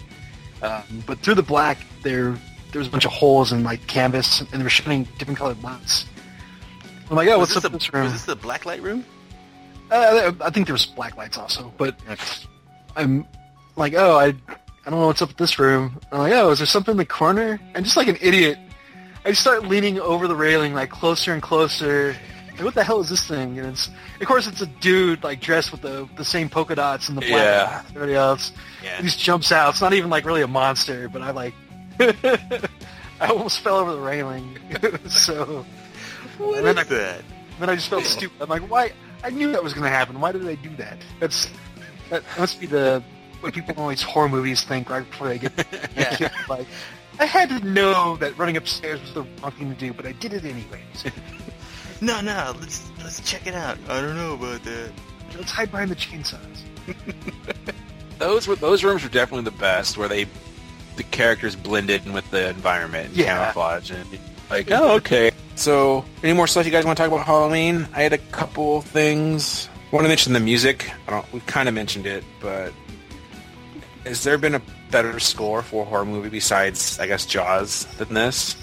Um, but through the black, there there was a bunch of holes in like canvas, and they were shining different colored lights. I'm like, oh, was what's this up the, this room? Was this the blacklight room? Uh, I think there was black lights also, but I'm like, oh, I, I don't know what's up with this room. I'm like, oh, is there something in the corner? And just like an idiot, I just start leaning over the railing, like closer and closer. Like, what the hell is this thing? And it's, of course, it's a dude like dressed with the the same polka dots and the black Yeah. and everybody else. Yeah. He just jumps out. It's not even like really a monster, but I like, <laughs> I almost fell over the railing. <laughs> so What And then is that? then I just felt stupid. I'm like, why? I knew that was going to happen. Why did I do that? That's that must be the what people in all these horror movies think right before they get <laughs> Yeah. killed. Like, I had to know that running upstairs was the wrong thing to do, but I did it anyways. No, no, let's let's check it out. I don't know about that. Let's hide behind the chainsaws. <laughs> Those were those rooms were definitely the best, where they the characters blended in with the environment, and Yeah. camouflage, and like, oh, okay. So, any more stuff you guys want to talk about Halloween? I had a couple things. I want to mention the music. I don't. We've kind of mentioned it, but has there been a better score for a horror movie besides, I guess, Jaws than this?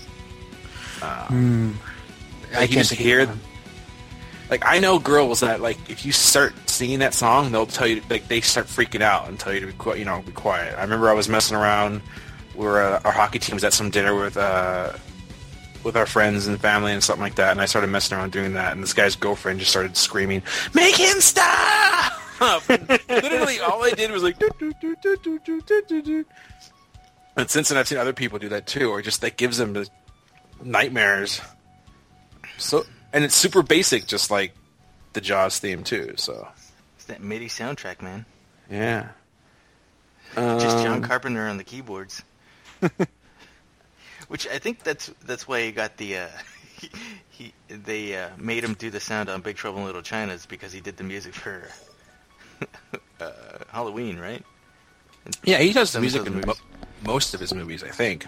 Uh, hmm. I can just hear, like I know girls that like if you start singing that song, they'll tell you like they start freaking out and tell you to be quiet. you know be quiet. I remember I was messing around. We were uh, our hockey team was at some dinner with uh, with our friends and family and something like that, and I started messing around doing that, and this guy's girlfriend just started screaming, "Make him stop!" <laughs> Literally, all I did was like. And since then, I've seen other people do that too, or just that gives them nightmares. So, and it's super basic, just like the Jaws theme too. So, It's that MIDI soundtrack, man. yeah. Just John Um, Carpenter on the keyboards. <laughs> Which I think that's that's why he got the uh, <laughs> he, he they uh, made him do the sound on Big Trouble in Little China is because he did the music for <laughs> uh, Halloween, right? Yeah, he does the music in mo- most of his movies, I think.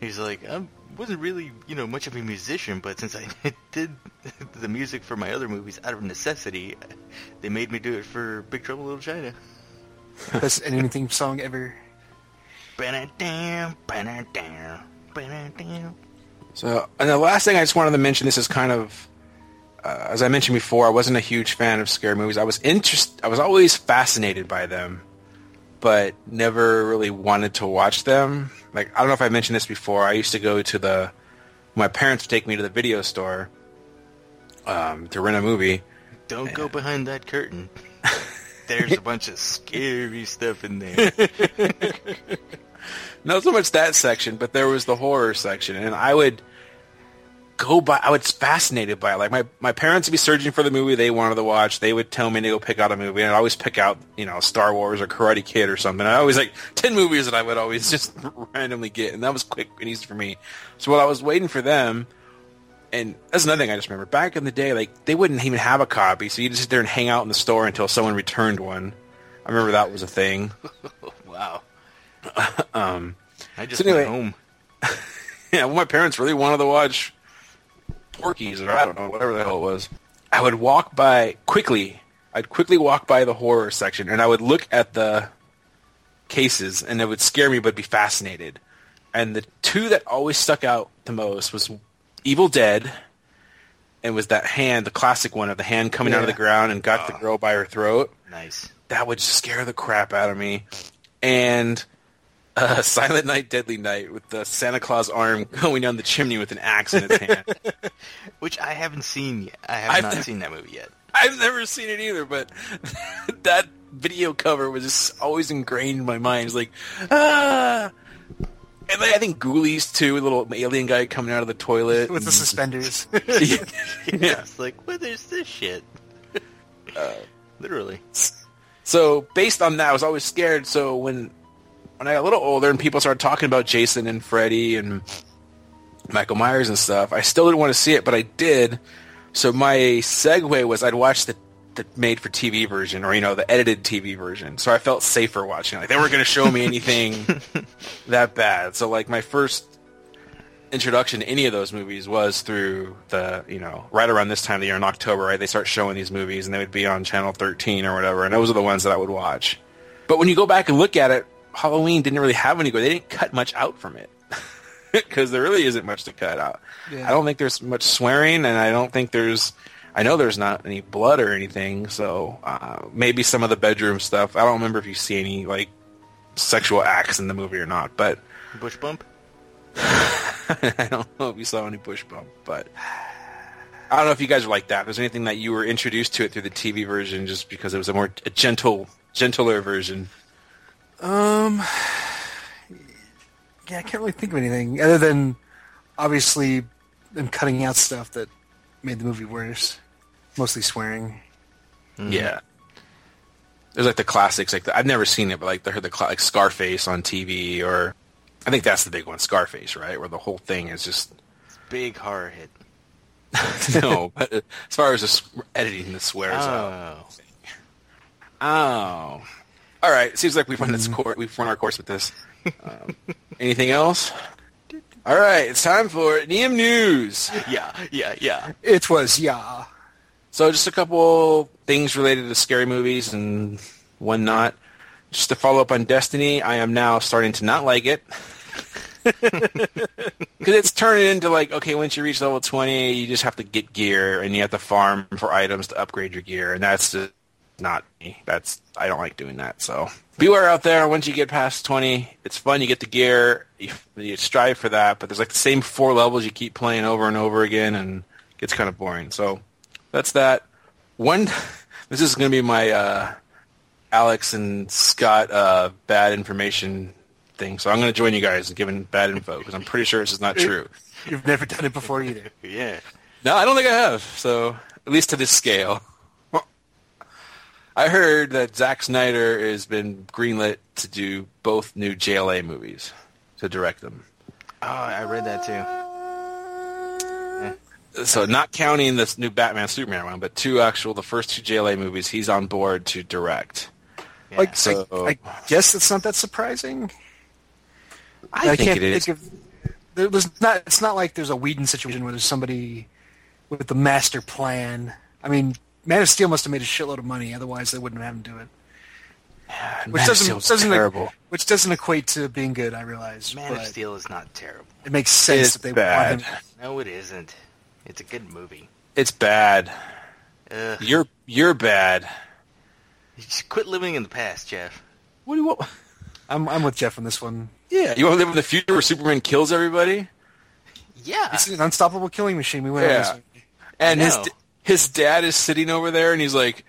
He's like, I wasn't really, you know, much of a musician, but since I <laughs> did the music for my other movies out of necessity, they made me do it for Big Trouble in Little China. Best anything song ever. So, and the last thing I just wanted to mention, this is kind of, uh, as I mentioned before, I wasn't a huge fan of scary movies. I was interest, I was always fascinated by them, but never really wanted to watch them. Like, I don't know if I mentioned this before. I used to go to the, my parents would take me to the video store um, to rent a movie. Don't go behind that curtain. <laughs> There's a bunch of scary stuff in there. <laughs> Not so much that section, but there was the horror section, and I would go by. I was fascinated by it. Like my my parents would be searching for the movie they wanted to watch. They would tell me to go pick out a movie, and I'd always pick out you know Star Wars or Karate Kid or something. I always like ten movies that I would always <laughs> just randomly get, and that was quick and easy for me. So while I was waiting for them, and that's another thing I just remember. Back in the day, like they wouldn't even have a copy, so you just sit there and hang out in the store until someone returned one. I remember that was a thing. <laughs> wow. <laughs> Um, I just So anyway- went home. yeah, well, my parents really wanted to watch Porky's or I don't know, whatever the hell it was. I would walk by quickly. I'd quickly walk by the horror section, and I would look at the cases, and it would scare me, but be fascinated. And the two that always stuck out the most was Evil Dead, and was that hand, the classic one of the hand coming out of the ground and got the ah. girl by her throat Nice. that would scare the crap out of me. And uh, Silent Night, Deadly Night with the Santa Claus arm <laughs> going down the chimney with an axe in its <laughs> hand. Which I haven't seen yet. I have I've not never- seen that movie yet. I've never seen it either, but <laughs> that video cover was just always ingrained in my mind. It's like, ah. And then I think Ghoulies too, a little alien guy coming out of the toilet With the suspenders. yeah. It's like, what is this shit? Uh, Literally. So based on that, I was always scared. So when when I got a little older and people started talking about Jason and Freddy and Michael Myers and stuff, I still didn't want to see it, but I did. So my segue was I'd watch the the made for TV version or you know the edited TV version. So I felt safer watching. Like they weren't going to show me anything <laughs> that bad. So like my first introduction to any of those movies was through the, you know, right around this time of the year in October, right? They start showing these movies and they would be on channel 13 or whatever. And those are the ones that I would watch. But when you go back and look at it, Halloween didn't really have any gore. They didn't cut much out from it. <laughs> Because there really isn't much to cut out. Yeah. I don't think there's much swearing, and I don't think there's. I know there's not any blood or anything, so uh, maybe some of the bedroom stuff. I don't remember if you see any like sexual acts in the movie or not, but Bush bump? <laughs> I don't know if you saw any bush bump, but I don't know if you guys are like that. If there's anything that you were introduced to it through the TV version, just because it was a more a gentle, gentler version. Um, <sighs> yeah, I can't really think of anything other than obviously them cutting out stuff that made the movie worse. Mostly swearing. Yeah. there's like the classics. Like the, I've never seen it, but like I heard the cla- like Scarface on TV, or I think that's the big one, Scarface, right? Where the whole thing is just Big horror hit. <laughs> no. But as far as the editing, the swears out. Oh. All right. Seems like we've run this course. We've run our course with this. Um, anything else? All right. It's time for Neum News. <laughs> Yeah, yeah, yeah. It was yeah. So just a couple things related to scary movies and whatnot. Just to follow up on Destiny, I am now starting to not like it. <laughs> Because it's turning into like, okay, once you reach level 20, you just have to get gear and you have to farm for items to upgrade your gear. And that's just not me. That's, I don't like doing that. So beware out there. Once you get past 20, it's fun. You get the gear. You, you strive for that. But there's like the same four levels you keep playing over and over again and it gets kind of boring. So that's that. One, <laughs> this is going to be my uh, Alex and Scott uh, bad information thing. So I'm going to join you guys in giving bad info because I'm pretty sure this is not true. You've never done it before either. <laughs> Yeah. No, I don't think I have. So at least to this scale. I heard that Zack Snyder has been greenlit to do both new JLA movies to direct them. Oh, I read that too. So not counting this new Batman Superman one, but two actual the first two JLA movies he's on board to direct. Yeah. Like, So- I, I guess it's not that surprising. I, think can't it is. think of. There was not. It's not like there's a Whedon situation where there's somebody with the master plan. I mean, Man of Steel must have made a shitload of money. Otherwise, they wouldn't have him do it. Which Man of doesn't Steel's doesn't terrible. which doesn't equate to being good. I realize, Man of Steel is not terrible. it makes sense It's that they bad. want him. No, it isn't. It's a good movie. It's bad. Ugh. You're you're bad. You just quit living in the past, Jeff. What do you want? I'm I'm with Jeff on this one. Yeah, you want to live in the future where Superman kills everybody? Yeah. It's an unstoppable killing machine. We went on Yeah. this one. And his know. His dad is sitting over there, and he's like,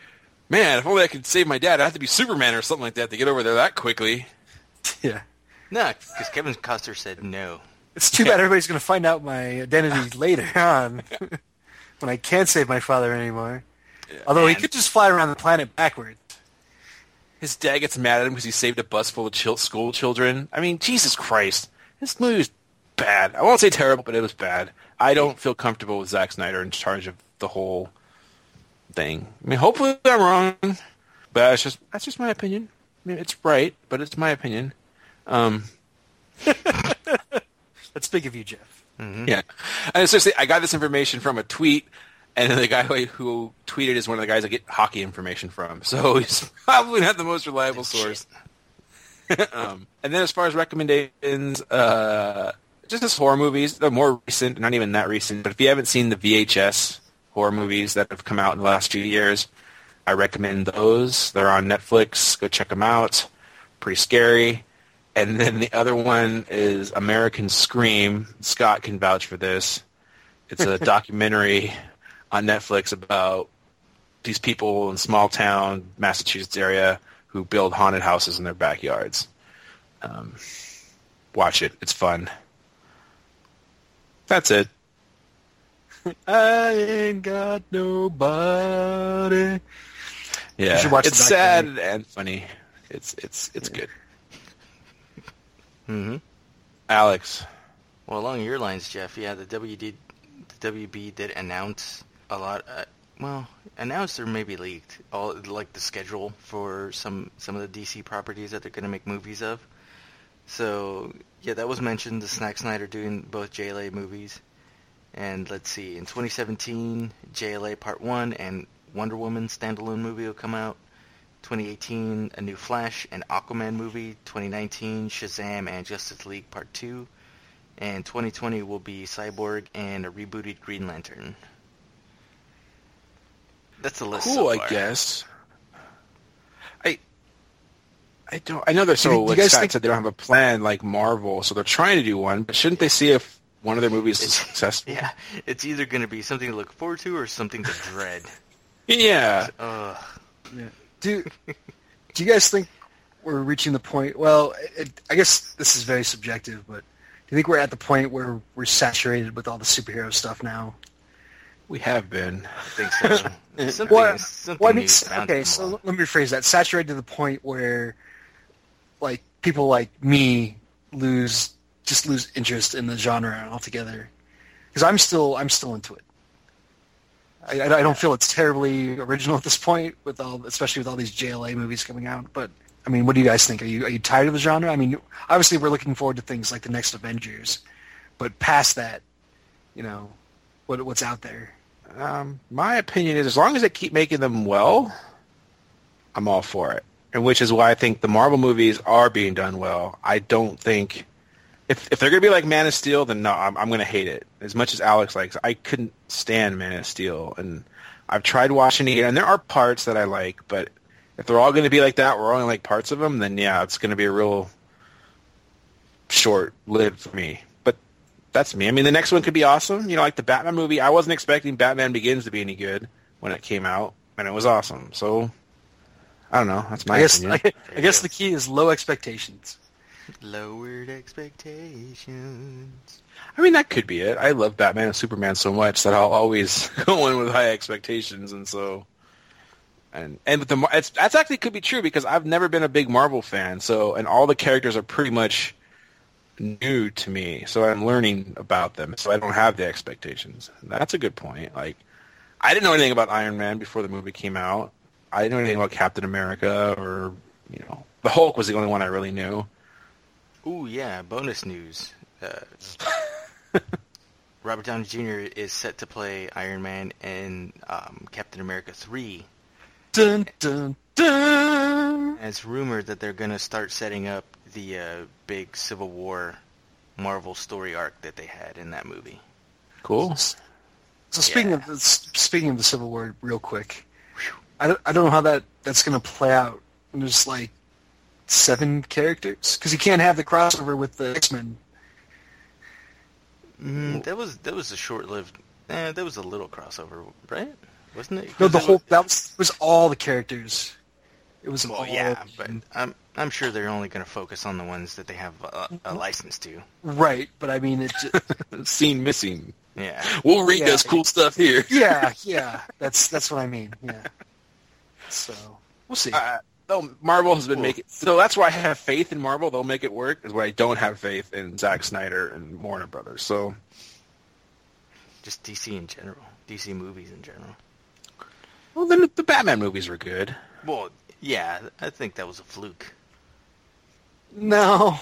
"Man, if only I could save my dad, I have to be Superman or something like that to get over there that quickly." <laughs> Yeah. No, because Kevin Costner said no. It's too bad <laughs> everybody's going to find out my identity <laughs> later on when I can't save my father anymore. Although he could just fly around the planet backwards. His dad gets mad at him because he saved a bus full of chil- school children. I mean, Jesus Christ, this movie was bad. I won't say terrible, but it was bad. I don't feel comfortable with Zack Snyder in charge of the whole thing. I mean, hopefully I'm wrong, but that's just that's just my opinion. I mean, it's right, but it's my opinion. Um, <laughs> That's big of you, Jeff. Yeah, and seriously, I got this information from a tweet, and the guy who- who tweeted is one of the guys I get hockey information from. So <laughs> he's probably not the most reliable source. <laughs> um, and then as far as recommendations, uh, just as horror movies, they're more recent, not even that recent. But if you haven't seen the VHS horror movies that have come out in the last few years, I recommend those. They're on Netflix. Go check them out. Pretty scary. And then the other one is American Scream. Scott can vouch for this. It's a <laughs> documentary on Netflix about these people in small town Massachusetts area who build haunted houses in their backyards. Um, watch it. It's fun. That's it. I ain't got nobody. Yeah, should watch it's sad and funny. It's it's it's good. Mm-hmm. Alex, Well, along your lines, Jeff, yeah, the WD, the WB did announce a lot. Uh, well, announced or maybe leaked all like the schedule for some some of the DC properties that they're going to make movies of. So yeah, that was mentioned. The Zack Snyder doing both JLA movies, and let's see, in 2017, JLA Part One and Wonder Woman standalone movie will come out. 2018, a new Flash and Aquaman movie. 2019, Shazam and Justice League Part 2. And 2020 will be Cyborg and a rebooted Green Lantern. That's the list cool, so I guess. I I don't. I know they're Do you- so do you like guys Scott think- said they don't have a plan like Marvel, so they're trying to do one. But shouldn't they see if one of their movies is successful? Yeah, it's either going to be something to look forward to or something to dread. Yeah. Ugh. Do Do you guys think we're reaching the point? Well, it, I guess this is very subjective, but do you think we're at the point where we're saturated with all the superhero stuff now? We have been. I think so. <laughs> something Well, something well, I mean, new's bound to okay, so along. let me rephrase that. Saturated to the point where, like, people like me lose just lose interest in the genre altogether. Because I'm still I'm still into it. I, I don't feel it's terribly original at this point, with all especially with all these JLA movies coming out. But I mean, what do you guys think? Are you are you tired of the genre? I mean, obviously we're looking forward to things like the next Avengers, but past that, you know, what what's out there? Um, my opinion is as long as they keep making them well, I'm all for it. And which is why I think the Marvel movies are being done well. I don't think if if they're gonna be like Man of Steel, then no, I'm I'm gonna hate it. As much as Alex likes, I couldn't stand Man of Steel, and I've tried watching it, and there are parts that I like, but if they're all gonna be like that, we're only like parts of them, then yeah, it's gonna be a real short lived for me. But that's me. I mean, the next one could be awesome. You know, like the Batman movie. I wasn't expecting Batman Begins to be any good when it came out, and it was awesome. So, I don't know. That's my I guess. I, I guess the key is low expectations. Lowered expectations. I mean, that could be it. I love Batman and Superman so much that I'll always <laughs> go in with high expectations, and so. And and with the it's that's actually could be true because I've never been a big Marvel fan, so and all the characters are pretty much new to me, so I'm learning about them, so I don't have the expectations. That's a good point. Like, I didn't know anything about Iron Man before the movie came out. I didn't know anything about Captain America or you know the Hulk was the only one I really knew. Ooh, yeah, bonus news. Uh, <laughs> Robert Downey Jr. is set to play Iron Man in um, Captain America 3. Dun dun dun. And it's rumored that they're going to start setting up the uh, big Civil War Marvel story arc that they had in that movie. Cool. So speaking Yeah. of the, speaking of the Civil War, real quick, I don't, I don't know how that that's going to play out. And There's like seven characters because you can't have the crossover with the X Men. Mm, that was that was a short-lived. Eh, that was a little crossover, right? Wasn't it? No, the 'Cause it whole was- that was, was all the characters. It was Well, all yeah, but I'm I'm sure they're only going to focus on the ones that they have a, a license to. right. But I mean, it's Just, <laughs> Scene missing. Yeah. Wolverine Yeah. does cool stuff here. yeah, <laughs> yeah. That's that's what I mean. Yeah. So we'll see. Uh, though Marvel has been making so that's why I have faith in Marvel. They'll make it work. Is why I don't have faith in Zack Snyder and Warner Brothers. So Just DC in general. DC movies in general. well, then the Batman movies were good. Well, yeah, I think that was a fluke. No.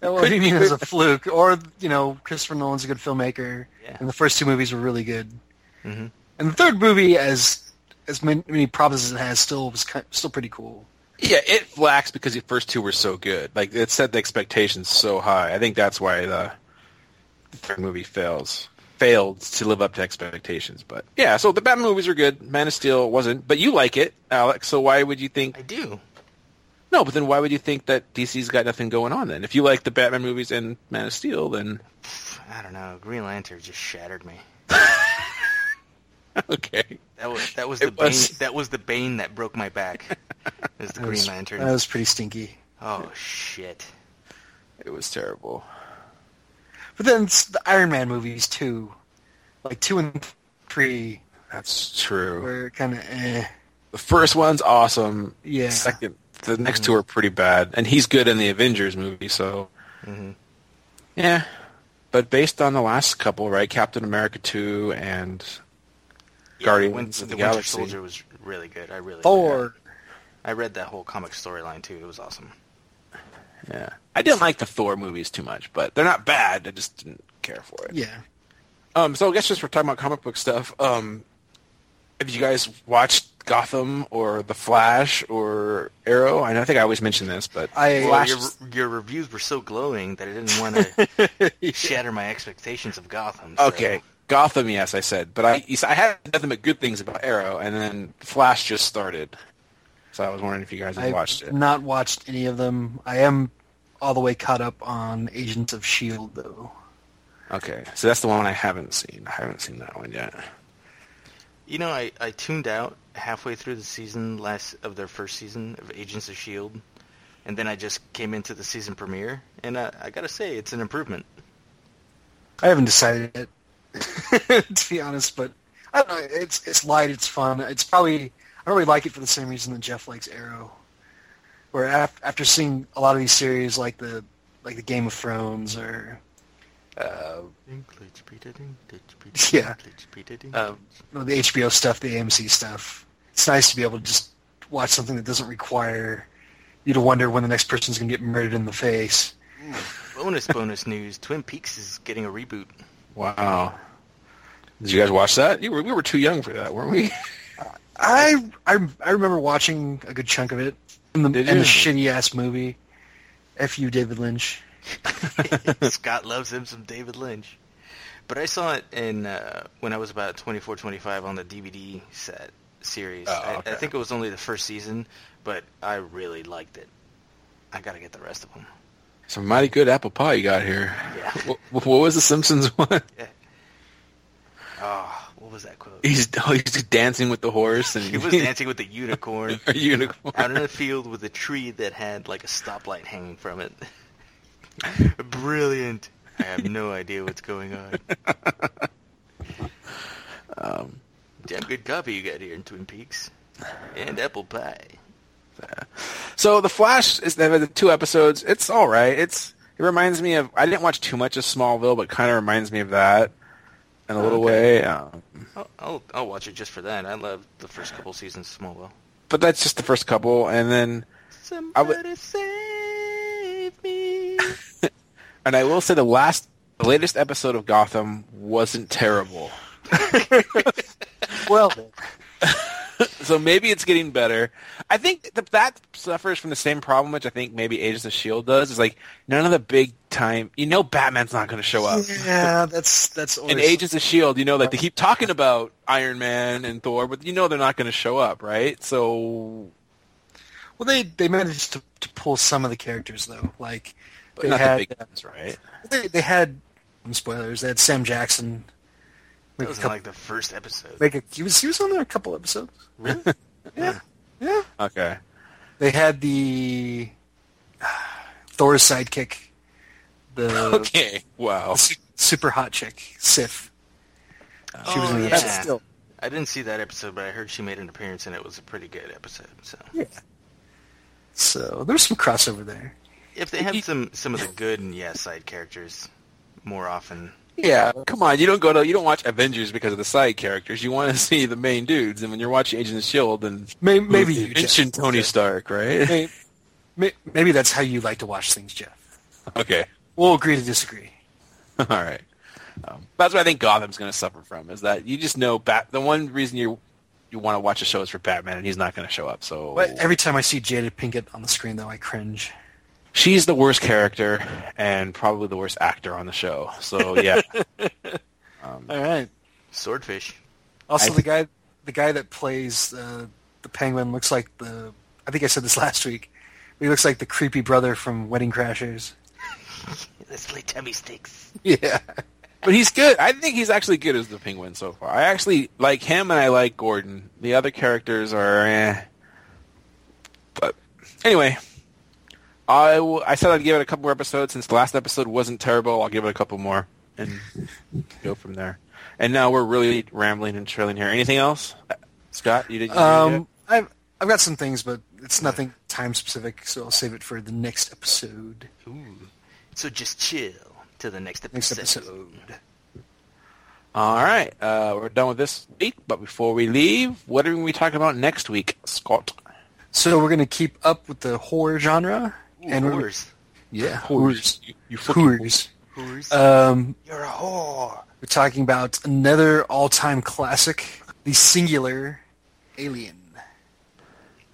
What do you mean as a fluke? Or, you know, Christopher Nolan's a good filmmaker, Yeah. and the first two movies were really good. hmm And the third movie, as as many, many problems as it has, still was kind, still pretty cool. Yeah, it lacks because the first two were so good. Like it set the expectations so high. I think that's why the, the third movie fails. Failed to live up to expectations. But yeah, so the Batman movies are good. Man of Steel wasn't, but you like it, Alex. So why would you think I do. No, but then why would you think that DC's got nothing going on then? If you like the Batman movies and Man of Steel, then I don't know. Green Lantern just shattered me. <laughs> <laughs> okay. That was that was It the was- bane. That was the bane that broke my back. <laughs> Is the That Green was- Lantern? That was pretty stinky. Oh shit. It was terrible. But then the Iron Man movies, too. Like two and three That's true. were kind of eh. The first one's awesome. Yeah. Second, the next two are pretty bad, and he's good in the Avengers movie. So hmm yeah, but based on the last couple, right? Captain America two and Guardians Win- of the the Winter Galaxy. Soldier was really good. I really Thor. I read that whole comic storyline too. It was awesome. yeah, I didn't like the Thor movies too much, but they're not bad. I just didn't care for it. Yeah. Um, so I guess just for talking about comic book stuff, um, have you guys watched Gotham or The Flash or Arrow? I know I think I always mention this, but I- Well, Flash. your your reviews were so glowing that I didn't want to <laughs> shatter my expectations of Gotham. so- okay, Gotham, yes, I said, but I I had nothing but good things about Arrow, and then Flash just started, so I was wondering if you guys had I've watched it. not watched any of them. I am all the way caught up on Agents of S.H.I.E.L.D., though. Okay, so that's the one I haven't seen. I haven't seen that one yet. You know, I, I tuned out halfway through the season last of their first season of Agents of Shield, and then I just came into the season premiere, and I, I gotta say it's an improvement. I haven't decided yet, <laughs> to be honest, but I don't know. It's it's light. It's fun. It's probably I really like it for the same reason that Jeff likes Arrow. Where af- after seeing a lot of these series, like the like the Game of Thrones or uh, <laughs> Yeah. um, the HBO stuff, the AMC stuff, it's nice to be able to just watch something that doesn't require you to wonder when the next person's gonna get murdered in the face. bonus bonus news: Twin Peaks is getting a reboot. Wow. Did you guys watch that? You were, we were too young for that, weren't we? <laughs> I I I remember watching a good chunk of it in the, in the shitty ass movie. F you, David Lynch. <laughs> <laughs> Scott loves him some David Lynch. But I saw it in uh, when I was about 24, 25 on the DVD set series. Oh, I, okay. I think it was only the first season, but I really liked it. I gotta get the rest of them. Some mighty good apple pie you got here. Yeah. What, what was the Simpsons one? Oh, what was that quote? He's oh, he's dancing with the horse and <laughs> He was <laughs> dancing with a unicorn <laughs> a unicorn. out in a field with a tree that had like a stoplight hanging from it. Brilliant. I have no idea what's going on. Um, Damn good coffee you got here in Twin Peaks. And apple pie. so the Flash is the two episodes. It's all right. It's it reminds me of I didn't watch too much of Smallville, but kind of reminds me of that in a little Okay. way. I'll, I'll I'll watch it just for that. I love the first couple seasons of Smallville. but that's just the first couple, and then Somebody save me. <laughs> and I will say the last, the latest episode of Gotham wasn't terrible. <laughs> Well, so maybe it's getting better. I think that that suffers from the same problem, which I think maybe Agents of Shield does. Is like none of the big time. You know, Batman's not going to show up. yeah, that's that's always, In Agents of Shield, you know, like they keep talking about Iron Man and Thor, but you know they're not going to show up, right? So, Well, they they managed to, to pull some of the characters though. Like but they not had the big ones, right? they, they had spoilers. They had Sam Jackson. That was in couple, like the first episode. Like a, he was he was on there a couple episodes. Really? Yeah, yeah. Okay. They had the <sighs> Thor's sidekick, the, Okay. Wow. the super hot chick, Sif. She was Oh, in the yeah. episode. Still, I didn't see that episode, but I heard she made an appearance and it was a pretty good episode. So yeah. So there's some crossover there. if they have some some of the good and yeah side characters more often, Yeah, <laughs> come on. You don't go to you don't watch Avengers because of the side characters. You want to <laughs> see the main dudes, and when you're watching Agents of Shield, then Maybe, maybe you mention. Tony Stark, right? Maybe, maybe that's how you like to watch things, Jeff. okay. We'll agree to disagree. <laughs> All right. Um, that's what I think Gotham's going to suffer from is that you just know Bat. The one reason you you want to watch a show is for Batman, and he's not going to show up. So But every time I see Jada Pinkett on the screen, though, I cringe. She's the worst character and probably the worst actor on the show. So yeah, <laughs> All right. swordfish. Also, I- the guy, the guy that plays uh, the Penguin looks like the. I think I said this <laughs> last week. He looks like the creepy brother from Wedding Crashers. Let's play tummy sticks. Yeah. but he's good. I think he's actually good as the Penguin so far. I actually like him, and I like Gordon. The other characters are, eh. But anyway, I w- I said I'd give it a couple more episodes. Since the last episode wasn't terrible, I'll give it a couple more and <laughs> go from there. And now we're really rambling and trailing here. Anything else, Scott? You did. You Um, I've I've got some things, but it's nothing time specific, so I'll save it for the next episode. Ooh. So just chill till the next episode. Next episode. episode. All right, uh, we're done with this week. But before we leave, what are we talking about next week, Scott? So we're gonna keep up with the horror genre, Ooh, and we're whores. yeah, horrors, You, you fucking horrors. Whores. Um, You're a whore. we're talking about another all-time classic, the singular Alien.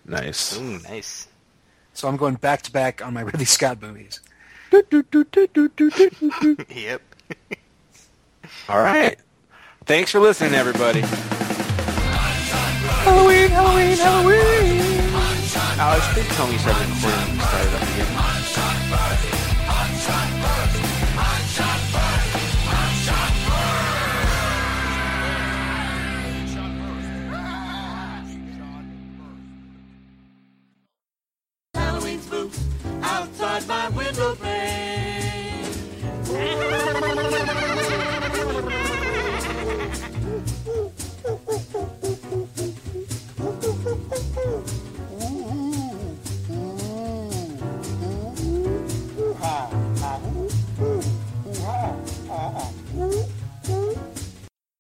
Nice. Ooh, nice. So I'm going back to back on my <laughs> Ridley Scott movies. <laughs> Yep. <laughs> All right. Thanks for listening, everybody. Halloween, Halloween, Halloween. Alex, please tell me you started recording when you started up again.